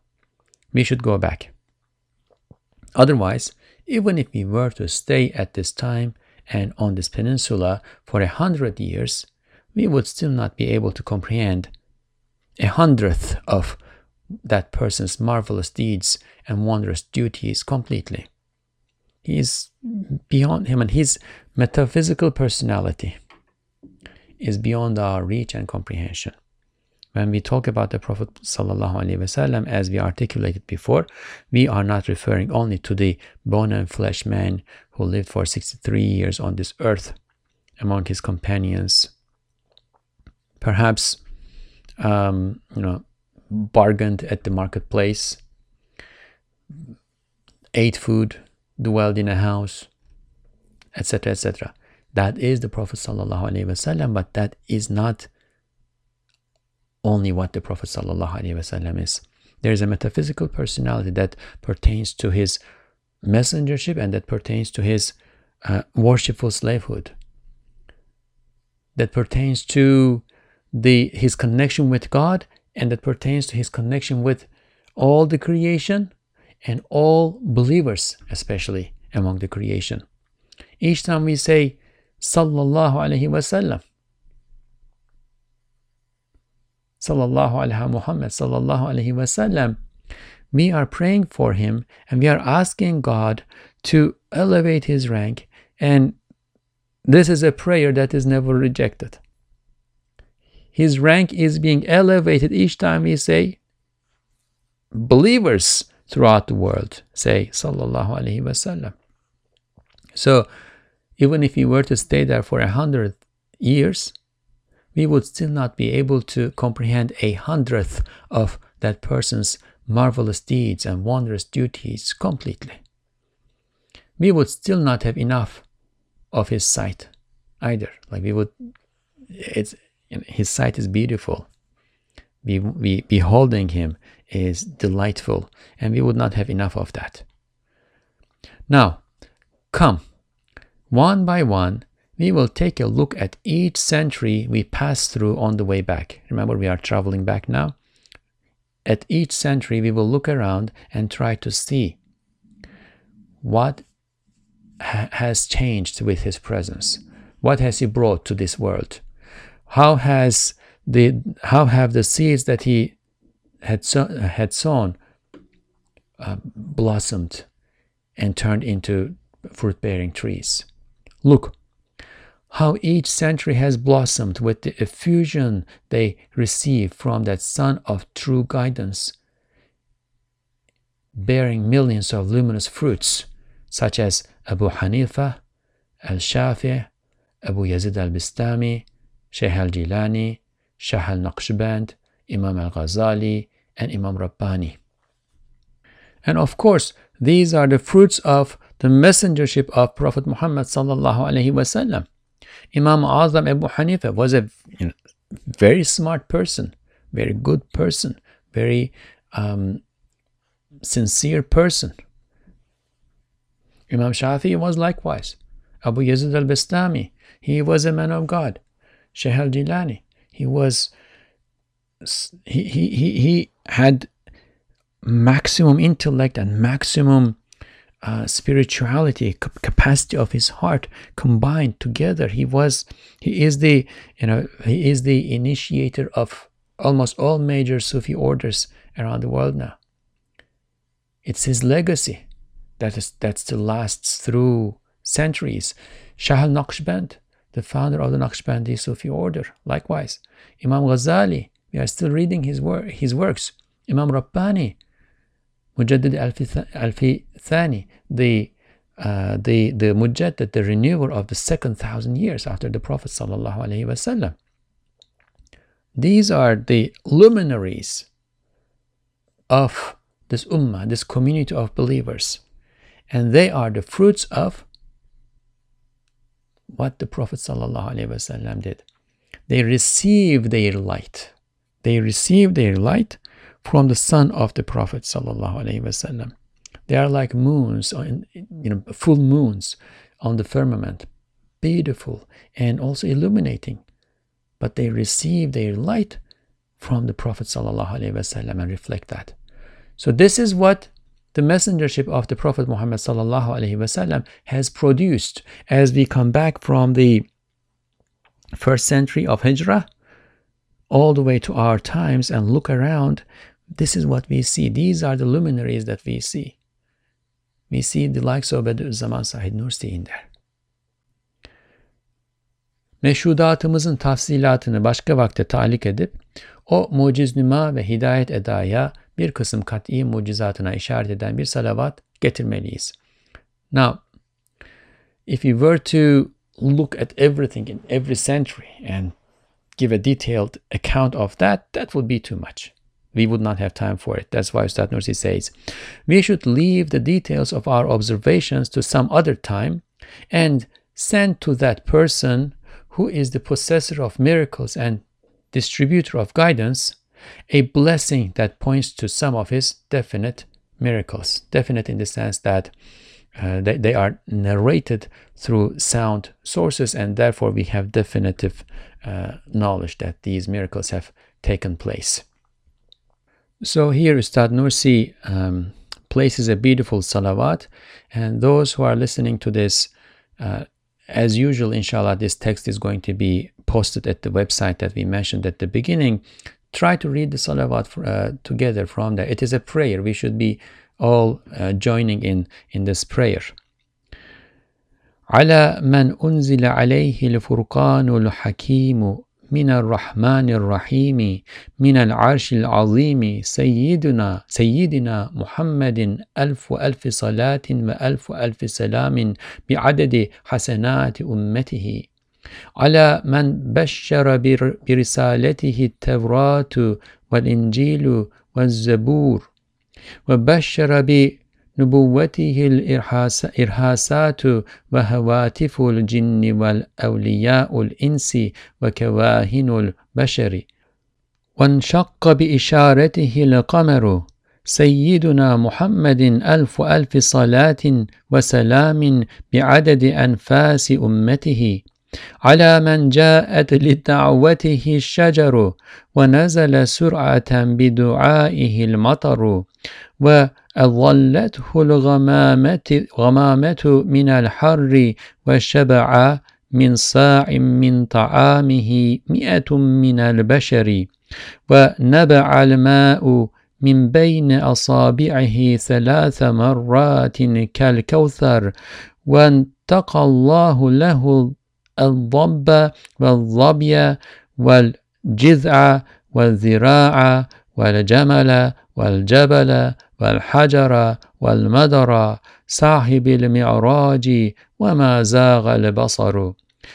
We should go back. Otherwise even if we were to stay at this time and on this peninsula for a hundred years we would still not be able to comprehend a hundredth of that person's marvelous deeds and wondrous duties completely. He is beyond him, and his metaphysical personality is beyond our reach and comprehension. When we talk about the Prophet ﷺ, as we articulated before, we are not referring only to the bone and flesh man who lived for 63 years on this earth among his companions. Perhaps, um, you know, bargained at the marketplace, ate food, dwelled in a house, etc., etc. That is the Prophet wasallam, but that is not only what the Prophet wasallam is. There is a metaphysical personality that pertains to his messengership and that pertains to his uh, worshipful slavehood. That pertains to the his connection with God and that pertains to his connection with all the creation and all believers, especially among the creation. Each time we say Sallallahu Alaihi Wasallam, Sallallahu Alaihi Muhammad, Sallallahu Alaihi Wasallam, we are praying for him and we are asking God to elevate his rank. And this is a prayer that is never rejected. His rank is being elevated each time we say, believers throughout the world say, Sallallahu Alaihi Wasallam. So, even if we were to stay there for a hundred years, we would still not be able to comprehend a hundredth of that person's marvelous deeds and wondrous duties completely. We would still not have enough of his sight either. Like we would, it's his sight is beautiful. Be, be, beholding him is delightful, and we would not have enough of that. Now, come, one by one, we will take a look at each century we pass through on the way back. Remember, we are traveling back now. At each century, we will look around and try to see what ha- has changed with his presence. What has he brought to this world? How has the how have the seeds that he had so, had sown uh, blossomed and turned into fruit-bearing trees? Look how each century has blossomed with the effusion they receive from that sun of true guidance, bearing millions of luminous fruits, such as Abu Hanifa, Al Shafi, Abu Yazid al Bistami, Shaykh al Jilani, Shah al Naqshband, Imam al Ghazali, and Imam Rabbani. And of course, these are the fruits of the messengership of Prophet Muhammad sallallahu alaihi wasallam. Imam Azam Abu Hanifa was a you know, very smart person, very good person, very um, sincere person. Imam Shafi was likewise. Abu Yazid al-Bistami, he was a man of God. Shaykh al-Jilani, he was he, he, he, he had maximum intellect and maximum uh, spirituality capacity of his heart combined together. He was he is the you know he is the initiator of almost all major sufi orders around the world now. It's his legacy that is that still lasts through centuries. Shah al-naqshband the founder of the naqshbandi sufi order. Likewise imam ghazali we are still reading his work his works. Imam rabbani Mujaddid Alfi Thani, the uh, the the Mujaddid, the renewer of the second thousand years after the Prophet sallallahu alaihi wasallam. These are the luminaries of this ummah, this community of believers, and they are the fruits of what the Prophet wasallam did. They receive their light. They receive their light from the sun of the Prophet wasallam. They are like moons, you know, full moons on the firmament, beautiful and also illuminating. But they receive their light from the Prophet wasallam and reflect that. So this is what the messengership of the Prophet Muhammad has produced as we come back from the first century of Hijrah all the way to our times and look around this is what we see. These are the luminaries that we see. We see the likes of Bediüzzaman Zaman Said Nursi in there. Meşhudatımızın tafsilatını başka vakte talik edip o muciznüma ve hidayet edaya bir kısım kat'i mucizatına işaret eden bir salavat getirmeliyiz. Now, if you were to look at everything in every century and give a detailed account of that, that would be too much. We would not have time for it. That's why Ustad Nursi says, we should leave the details of our observations to some other time and send to that person who is the possessor of miracles and distributor of guidance a blessing that points to some of his definite miracles. Definite in the sense that uh, they, they are narrated through sound sources, and therefore we have definitive uh, knowledge that these miracles have taken place. So here Ustad Nursi um, places a beautiful salawat, and those who are listening to this, uh, as usual, inshallah, this text is going to be posted at the website that we mentioned at the beginning. Try to read the salawat for, uh, together from there. It is a prayer. We should be all uh, joining in in this prayer. على من أنزل عليه الفرقان الحكيم من الرحمن الرحيم من العرش العظيم سيدنا سيدنا محمد ألف ألف صلاة وألف ألف سلام بعدد حسنات أمته على من بشر برسالته التوراة والإنجيل والزبور وبشر بنبوته الإرهاسات وهواتف الجن والأولياء الإنس وكواهن البشر. وانشق بإشارته القمر سيدنا محمد ألف ألف صلاة وسلام بعدد أنفاس أمته. على من جاءت لدعوته الشجر ونزل سرعة بدعائه المطر وأظلته الغمامة غمامة من الحر وشبع من صاع من طعامه مئة من البشر ونبع الماء من بين أصابعه ثلاث مرات كالكوثر وانتقى الله له الضب والظبي والجذع والذراع والجمل والجبل والحجر والمدر صاحب المعراج وما زاغ البصر.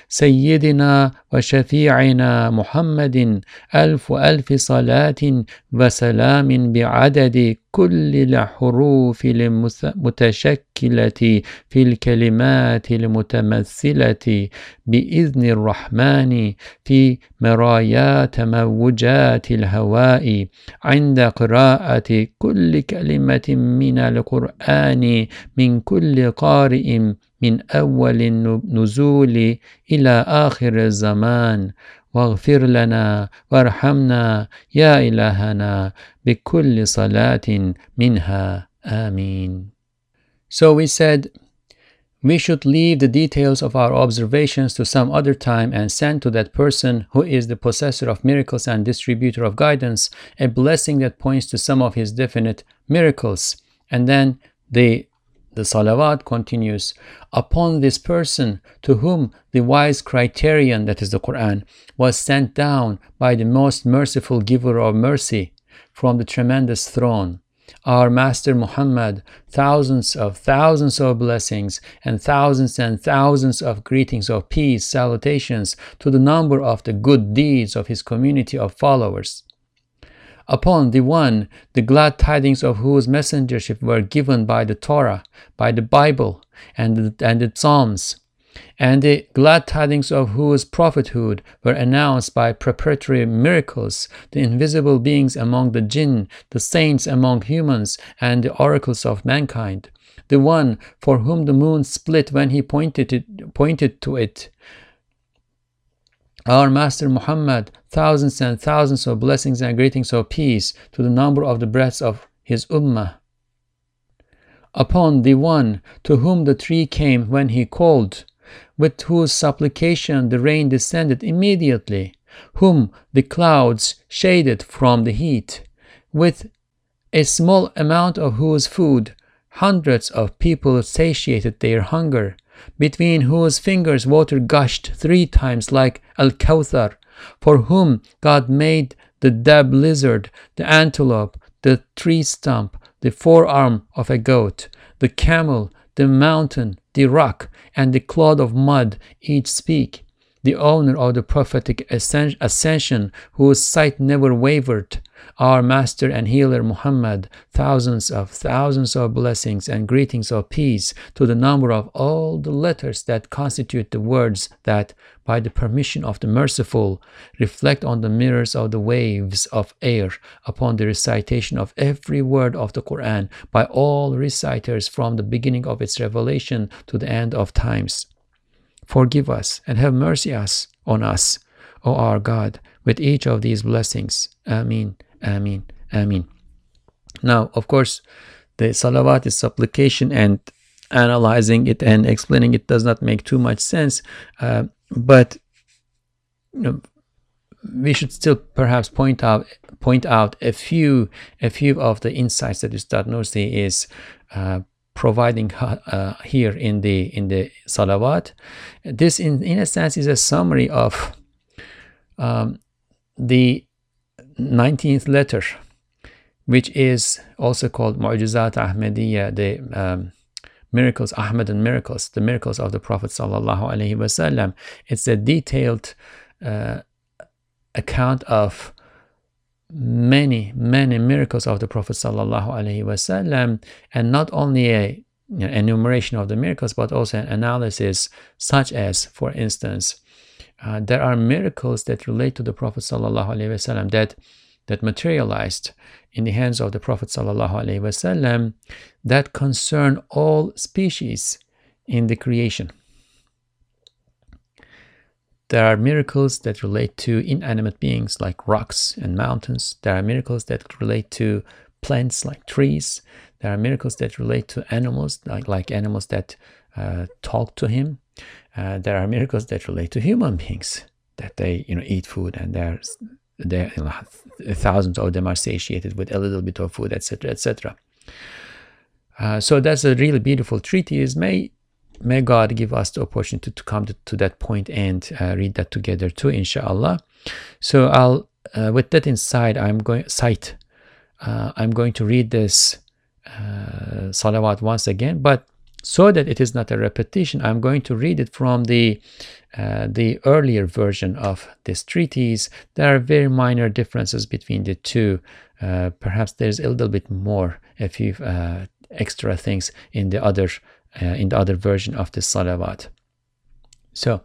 سيدنا وشفيعنا محمد ألف ألف صلاة وسلام بعدد كل الحروف المتشكلة في الكلمات المتمثلة بإذن الرحمن في مرايا تموجات الهواء عند قراءة كل كلمة من القرآن من كل قارئ من أول النزول إلى آخر الزمان واغفر لنا وارحمنا يا إلهنا بكل صلاة منها آمين So we said we should leave the details of our observations to some other time and send to that person who is the possessor of miracles and distributor of guidance a blessing that points to some of his definite miracles. And then the the salawat continues upon this person to whom the wise criterion, that is the Quran, was sent down by the most merciful giver of mercy from the tremendous throne. Our Master Muhammad, thousands of thousands of blessings and thousands and thousands of greetings of peace, salutations to the number of the good deeds of his community of followers upon the one the glad tidings of whose messengership were given by the Torah, by the Bible, and and the Psalms, and the glad tidings of whose prophethood were announced by preparatory miracles, the invisible beings among the jinn, the saints among humans, and the oracles of mankind. The one for whom the moon split when he pointed, it, pointed to it, our Master Muhammad, thousands and thousands of blessings and greetings of peace to the number of the breaths of his Ummah. Upon the one to whom the tree came when he called, with whose supplication the rain descended immediately, whom the clouds shaded from the heat, with a small amount of whose food hundreds of people satiated their hunger, between whose fingers water gushed three times like Al Kawthar, for whom God made the dab lizard, the antelope, the tree stump, the forearm of a goat, the camel, the mountain, the rock, and the clod of mud each speak, the owner of the prophetic ascension, whose sight never wavered, our Master and Healer Muhammad, thousands of thousands of blessings and greetings of peace to the number of all the letters that constitute the words that, by the permission of the Merciful, reflect on the mirrors of the waves of air upon the recitation of every word of the Quran by all reciters from the beginning of its revelation to the end of times. Forgive us and have mercy us on us, O our God, with each of these blessings. Amin. Amin. Amin. Now, of course, the salawat is supplication and analyzing it and explaining it does not make too much sense. Uh, but you know, we should still perhaps point out point out a few a few of the insights that Ustad Nursi is uh, providing uh, here in the in the salawat. This, in in a sense, is a summary of um, the 19th letter, which is also called Mu'jizat Ahmadiyya, the um, miracles, Ahmad miracles, the miracles of the Prophet sallallahu alaihi wasallam. It's a detailed uh, account of many, many miracles of the Prophet wasallam, and not only a you know, enumeration of the miracles, but also an analysis, such as, for instance, uh, there are miracles that relate to the Prophet ﷺ that that materialized in the hands of the Prophet ﷺ that concern all species in the creation. There are miracles that relate to inanimate beings like rocks and mountains. There are miracles that relate to plants like trees. There are miracles that relate to animals like, like animals that uh, talk to him. Uh, there are miracles that relate to human beings that they you know eat food and there you know, thousands of them are satiated with a little bit of food etc etc uh, so that's a really beautiful treatise may may god give us the opportunity to come to, to that point and uh, read that together too inshallah so i'll uh, with that inside i'm going sight uh, i'm going to read this uh, salawat once again but so that it is not a repetition, I'm going to read it from the uh, the earlier version of this treatise. There are very minor differences between the two. Uh, perhaps there's a little bit more, a few extra things in the other uh, in the other version of the salawat. So,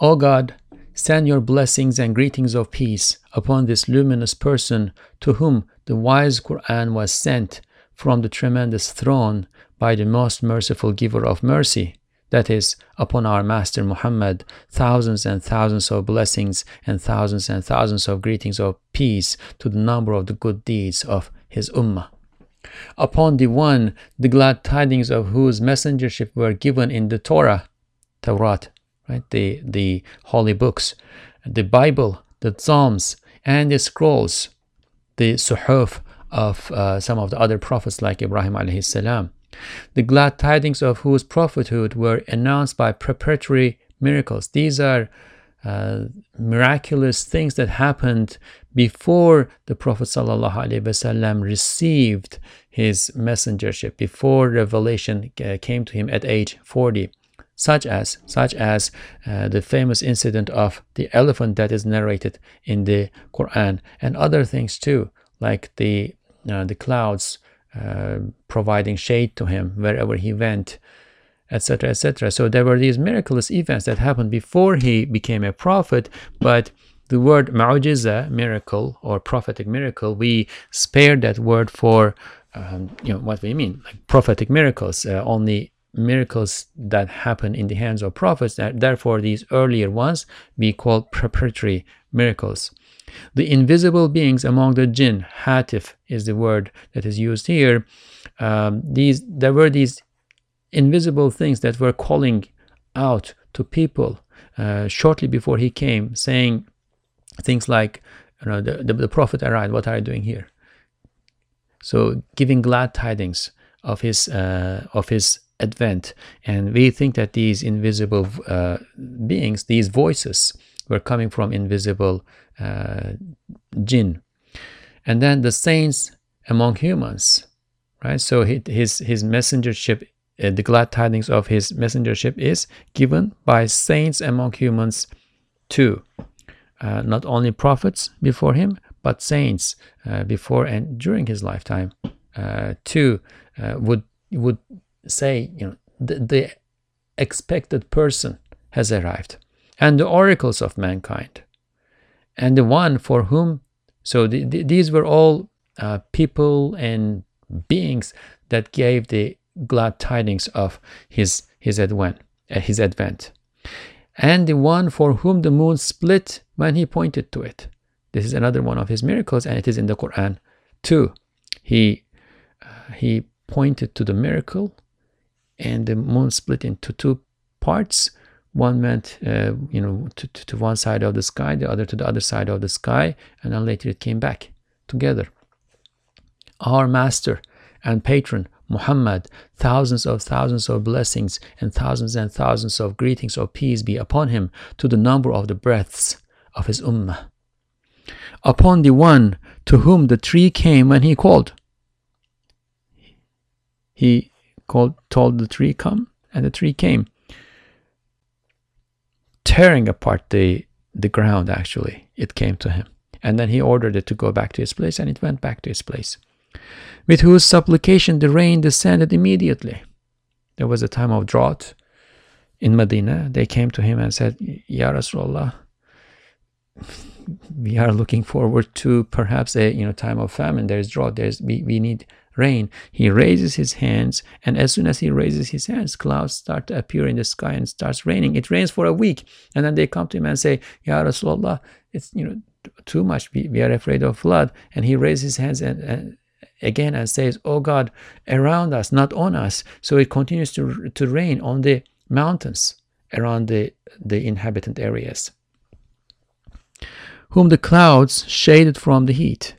O God, send your blessings and greetings of peace upon this luminous person to whom the wise Quran was sent from the tremendous throne by the most merciful giver of mercy, that is, upon our Master Muhammad, thousands and thousands of blessings and thousands and thousands of greetings of peace to the number of the good deeds of his Ummah. Upon the one, the glad tidings of whose messengership were given in the Torah, Taurat, right, the, the holy books, the Bible, the Psalms, and the scrolls, the Suhuf of uh, some of the other prophets like Ibrahim alayhi salam, the glad tidings of whose prophethood were announced by preparatory miracles. These are uh, miraculous things that happened before the Prophet ﷺ received his messengership, before revelation came to him at age 40 such as such as uh, the famous incident of the elephant that is narrated in the Quran and other things too like the uh, the clouds uh, providing shade to him wherever he went, etc., etc. So there were these miraculous events that happened before he became a prophet, but the word ma'ujiza, miracle or prophetic miracle, we spared that word for um, you know what we mean, like prophetic miracles, uh, only miracles that happen in the hands of prophets. That, Therefore, these earlier ones we call preparatory miracles. The invisible beings among the jinn, hatif is the word that is used here. Um, these there were these invisible things that were calling out to people uh, shortly before he came, saying things like, you know, the, the, the prophet arrived. What are you doing here? So giving glad tidings of his uh, of his advent, and we think that these invisible uh, beings, these voices, were coming from invisible uh, jinn. And then the saints among humans, right? So his his messengership, the glad tidings of his messengership is given by saints among humans too. Uh, not only prophets before him, but saints uh, before and during his lifetime uh, too uh, would would say, you know, the, the expected person has arrived, and the oracles of mankind, and the one for whom. So the, the, these were all uh, people and beings that gave the glad tidings of his his advent, uh, his advent, and the one for whom the moon split when he pointed to it. This is another one of his miracles, and it is in the Quran too. He uh, he pointed to the miracle, and the moon split into two parts. One went, uh, you know, to, to, to one side of the sky, the other to the other side of the sky, and then later it came back together. Our master and patron Muhammad, thousands of thousands of blessings and thousands and thousands of greetings of peace be upon him to the number of the breaths of his ummah. Upon the one to whom the tree came when he called. He called, told the tree, Come, and the tree came, tearing apart the, the ground, actually. It came to him. And then he ordered it to go back to its place, and it went back to its place with whose supplication the rain descended immediately. There was a time of drought in Medina. They came to him and said, Ya Rasulullah, we are looking forward to perhaps a you know time of famine. There's drought. There's we, we need rain. He raises his hands, and as soon as he raises his hands, clouds start to appear in the sky and starts raining. It rains for a week, and then they come to him and say, Ya Rasulullah, it's you know too much. We, we are afraid of flood. And he raises his hands and, and again and says, Oh God, around us, not on us. So it continues to, to rain on the mountains around the, the inhabitant areas. Whom the clouds shaded from the heat.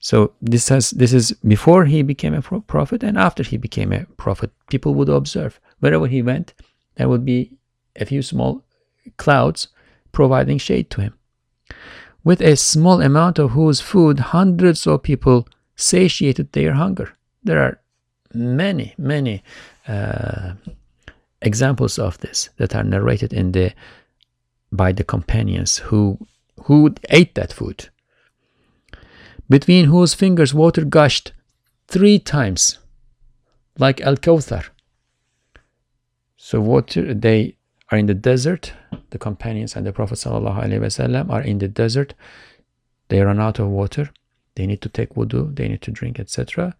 So this has this is before he became a prophet and after he became a prophet. People would observe wherever he went, there would be a few small clouds providing shade to him. With a small amount of whose food hundreds of people satiated their hunger. There are many, many uh, examples of this that are narrated in the by the companions who who ate that food. Between whose fingers water gushed three times, like Al Kawthar. So water they are in the desert. The companions and the Prophet ﷺ are in the desert. They run out of water they need to take wudu, they need to drink, etc.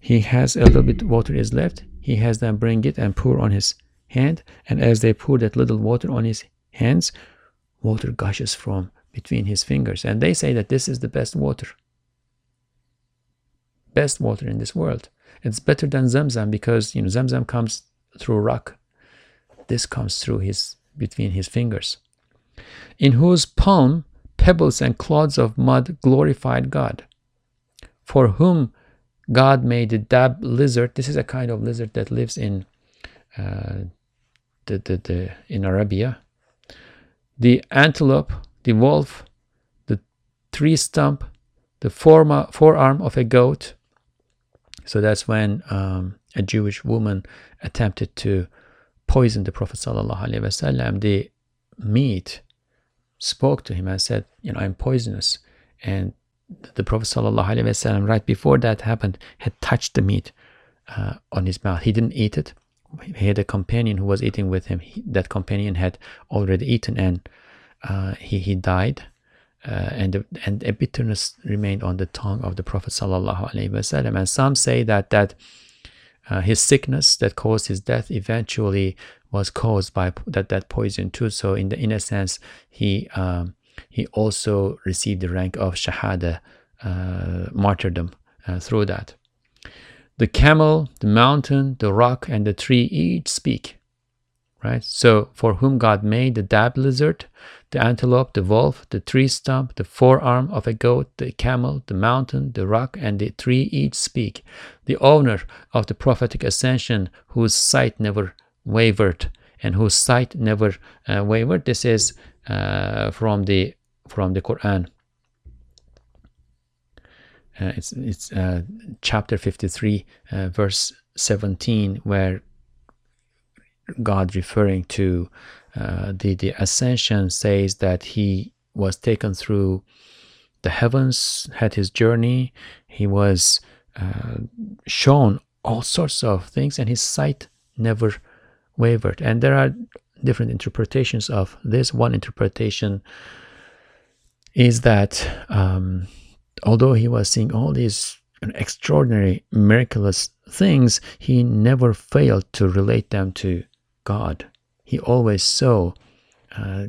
He has a little bit water is left. He has them bring it and pour on his hand. And as they pour that little water on his hands, water gushes from between his fingers. And they say that this is the best water. Best water in this world. It's better than Zamzam because you know Zamzam comes through rock. This comes through his between his fingers. In whose palm pebbles and clods of mud glorified God, for whom God made the dab lizard. This is a kind of lizard that lives in uh, the, the, the, in Arabia. The antelope, the wolf, the tree stump, the forma, forearm of a goat. So that's when um, a Jewish woman attempted to poison the Prophet wasallam. The meat spoke to him and said, You know, I'm poisonous. And the Prophet ﷺ, right before that happened, had touched the meat uh, on his mouth. He didn't eat it. He had a companion who was eating with him. He, that companion had already eaten and uh, he, he died. Uh, and, and a bitterness remained on the tongue of the Prophet ﷺ. And some say that, that uh, his sickness that caused his death eventually was caused by that, that poison too. So in the in a sense, he um, he also received the rank of shahada, uh, martyrdom uh, through that. The camel, the mountain, the rock, and the tree each speak. Right. So for whom God made the dab lizard, the antelope, the wolf, the tree stump, the forearm of a goat, the camel, the mountain, the rock, and the tree each speak. The owner of the prophetic ascension, whose sight never wavered and whose sight never uh, wavered. This is uh, from the from the Quran. Uh, it's it's uh, chapter 53 uh, verse 17 where God referring to uh, the the ascension says that he was taken through the heavens, had his journey. He was shown all sorts of things, and his sight never wavered. And there are different interpretations of this. One interpretation is that um, although he was seeing all these extraordinary, miraculous things, he never failed to relate them to God. He always saw uh,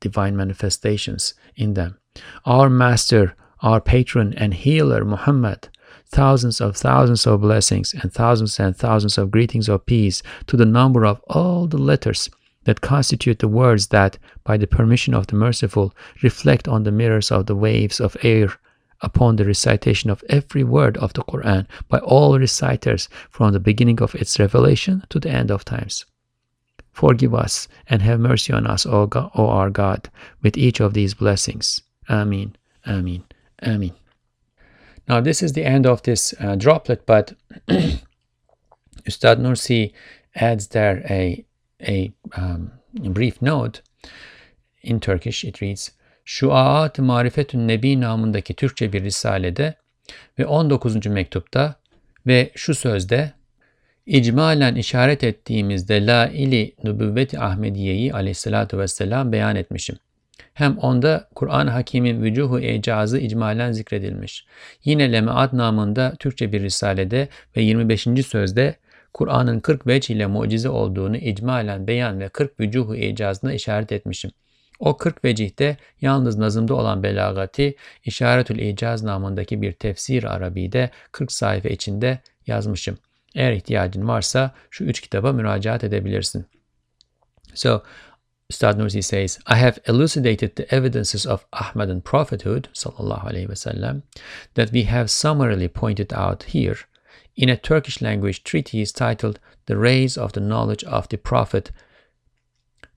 divine manifestations in them. Our Master, our patron and healer, Muhammad, thousands of thousands of blessings and thousands and thousands of greetings of peace to the number of all the letters that constitute the words that, by the permission of the merciful, reflect on the mirrors of the waves of air upon the recitation of every word of the Quran by all reciters from the beginning of its revelation to the end of times. Forgive us and have mercy on us, O, God, o our God, with each of these blessings. Amin, Amin, Amin. Now, this is the end of this uh, droplet, but Ustad Nursi adds there a, a um, brief note. In Turkish, it reads, Şuaat-ı Marifetün Nebi namındaki Türkçe bir risalede ve 19. mektupta ve şu sözde icmalen işaret ettiğimizde la ili nübüvveti Ahmediye'yi aleyhissalatu vesselam beyan etmişim. Hem onda Kur'an-ı Hakim'in vücuhu icazı icmalen zikredilmiş. Yine Lemaat namında Türkçe bir risalede ve 25. sözde Kur'an'ın 40 vec ile mucize olduğunu icmalen beyan ve 40 vücuhu icazına işaret etmişim. O 40 vecihte yalnız nazımda olan belagati İşaretül İcaz namındaki bir tefsir Arabi'de 40 sayfa içinde yazmışım. Eğer ihtiyacın varsa şu üç kitaba müracaat edebilirsin. So, Ustad Nursi says, I have elucidated the evidences of Ahmad prophethood, wasallam, that we have summarily pointed out here in a Turkish language treatise titled The Rays of the Knowledge of the Prophet.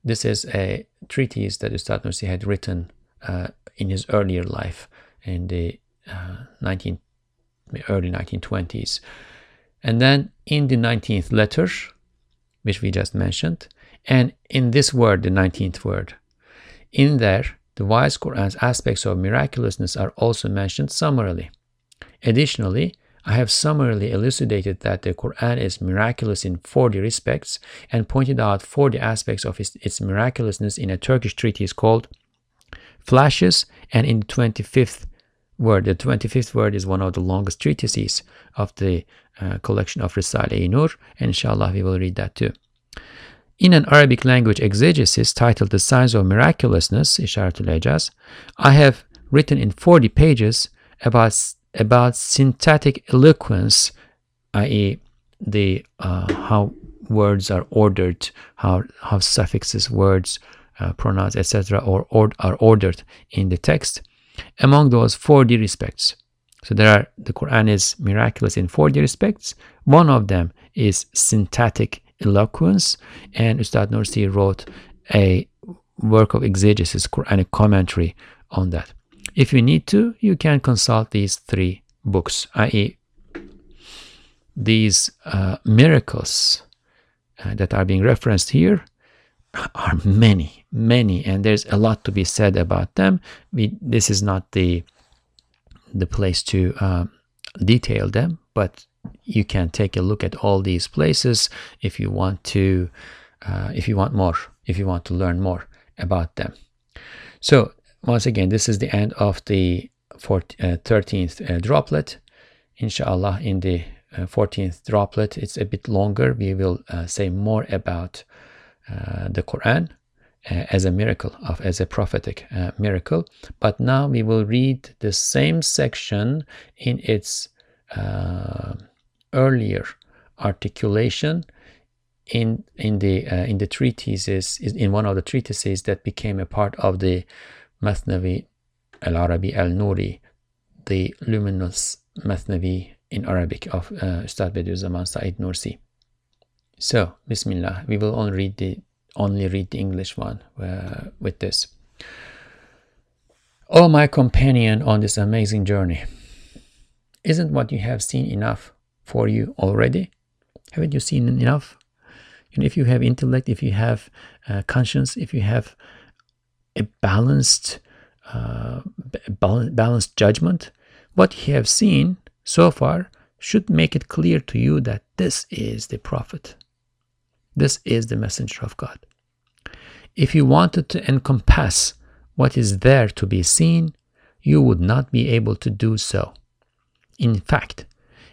This is a treatise that Ustad Nursi had written uh, in his earlier life in the uh, 19, early 1920s. And then in the 19th letter, which we just mentioned, and in this word, the 19th word, in there, the wise Quran's aspects of miraculousness are also mentioned summarily. Additionally, I have summarily elucidated that the Quran is miraculous in 40 respects and pointed out 40 aspects of its, its miraculousness in a Turkish treatise called Flashes and in the 25th word. The 25th word is one of the longest treatises of the uh, collection of Risale-i Nur, inshallah we will read that too. In an Arabic language exegesis titled The Signs of Miraculousness, Ejaz, I have written in 40 pages about, about syntactic eloquence, i.e., the uh, how words are ordered, how, how suffixes, words, uh, pronouns, etc., or, or are ordered in the text among those 40 respects. So there are the Quran is miraculous in 40 respects. One of them is syntactic eloquence, and Ustad Nursi wrote a work of exegesis, Quranic commentary on that. If you need to, you can consult these three books, i.e., these uh, miracles uh, that are being referenced here are many, many, and there's a lot to be said about them. We, this is not the the place to uh, detail them, but you can take a look at all these places if you want to, uh, if you want more, if you want to learn more about them. So once again, this is the end of the 13th uh, uh, droplet. Inshallah, in the 14th uh, droplet, it's a bit longer. We will uh, say more about uh, the Quran as a miracle of as a prophetic miracle but now we will read the same section in its earlier articulation in in the uh, in the treatises in one of the treatises that became a part of the Mathnavi al-Arabi al-Nuri the luminous Mathnavi in Arabic of uh, Ustad Bediüzzaman Said Nursi so, Bismillah, we will only read the only read the English one uh, with this. O oh, my companion on this amazing journey, isn't what you have seen enough for you already? Haven't you seen enough? And if you have intellect, if you have uh, conscience, if you have a balanced uh, balanced judgment, what you have seen so far should make it clear to you that this is the prophet. This is the messenger of God. If you wanted to encompass what is there to be seen, you would not be able to do so. In fact,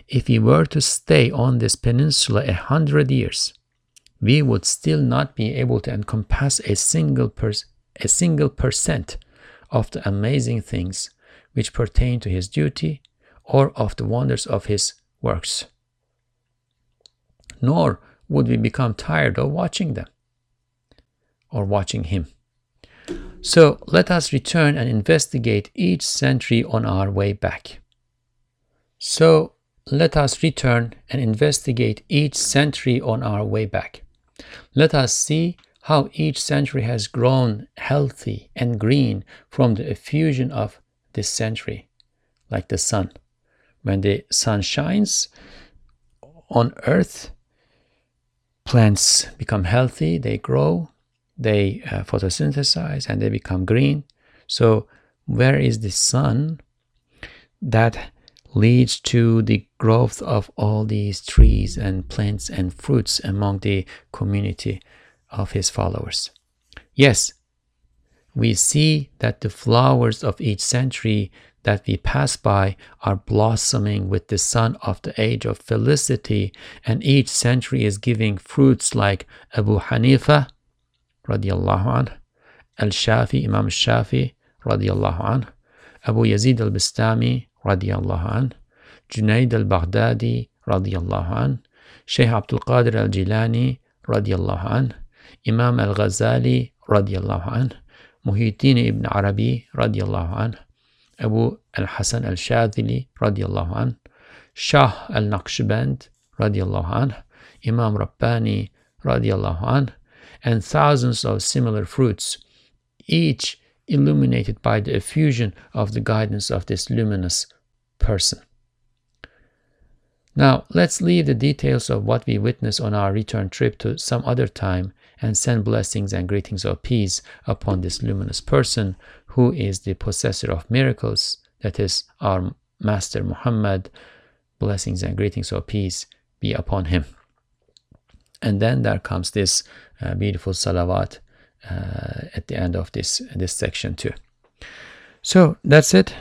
if you were to stay on this peninsula a hundred years, we would still not be able to encompass a single, a single percent of the amazing things which pertain to his duty or of the wonders of his works. Nor would we become tired of watching them or watching him. So let us return and investigate each century on our way back. So let us return and investigate each century on our way back. Let us see how each century has grown healthy and green from the effusion of this century, like the sun. When the sun shines on earth, plants become healthy, they grow, they uh, photosynthesize, and they become green. So, where is the sun that leads to the growth of all these trees and plants and fruits among the community of his followers? Yes, we see that the flowers of each century that we pass by are blossoming with the sun of the age of felicity, and each century is giving fruits like Abu Hanifa, radiallahu anh, Al Shafi, Imam Shafi, radiallahu anh, Abu Yazid al Bistami, radiallahu anh, Junaid al Baghdadi, radiallahu anh, Shaykh Abdul Qadir al Jilani, radiallahu anh, Imam al Ghazali, radiallahu anh, Muhyiddin ibn Arabi, radiallahu anh, Abu al-Hasan al-Shadhili radiallahu anh, Shah al-Naqshband radiallahu anh, Imam Rabbani radiallahu anh, and thousands of similar fruits, each illuminated by the effusion of the guidance of this luminous person. Now, let's leave the details of what we witnessed on our return trip to some other time and send blessings and greetings of peace upon this luminous person who is the possessor of miracles, that is our Master Muhammad. Blessings and greetings of peace be upon him. And then there comes this uh, beautiful salawat uh, at the end of this this section too. So that's it.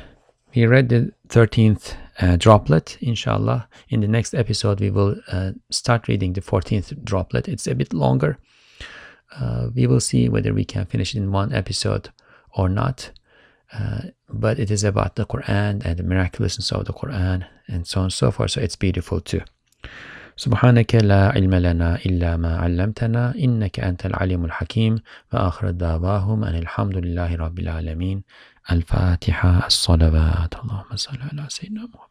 We read the 13th uh, droplet, inshallah. In the next episode, we will uh, start reading the 14th droplet. It's a bit longer. Uh, we will see whether we can finish it in one episode or not. Uh, but it is about the Quran and the miraculousness of the Quran and so on and so forth. So it's beautiful too. سبحانك لا علم لنا إلا ما علمتنا إنك أنت العليم الحكيم وآخر دعواهم أن الحمد لله رب العالمين الفاتحة الصلوات. اللهم صل على سيدنا محمد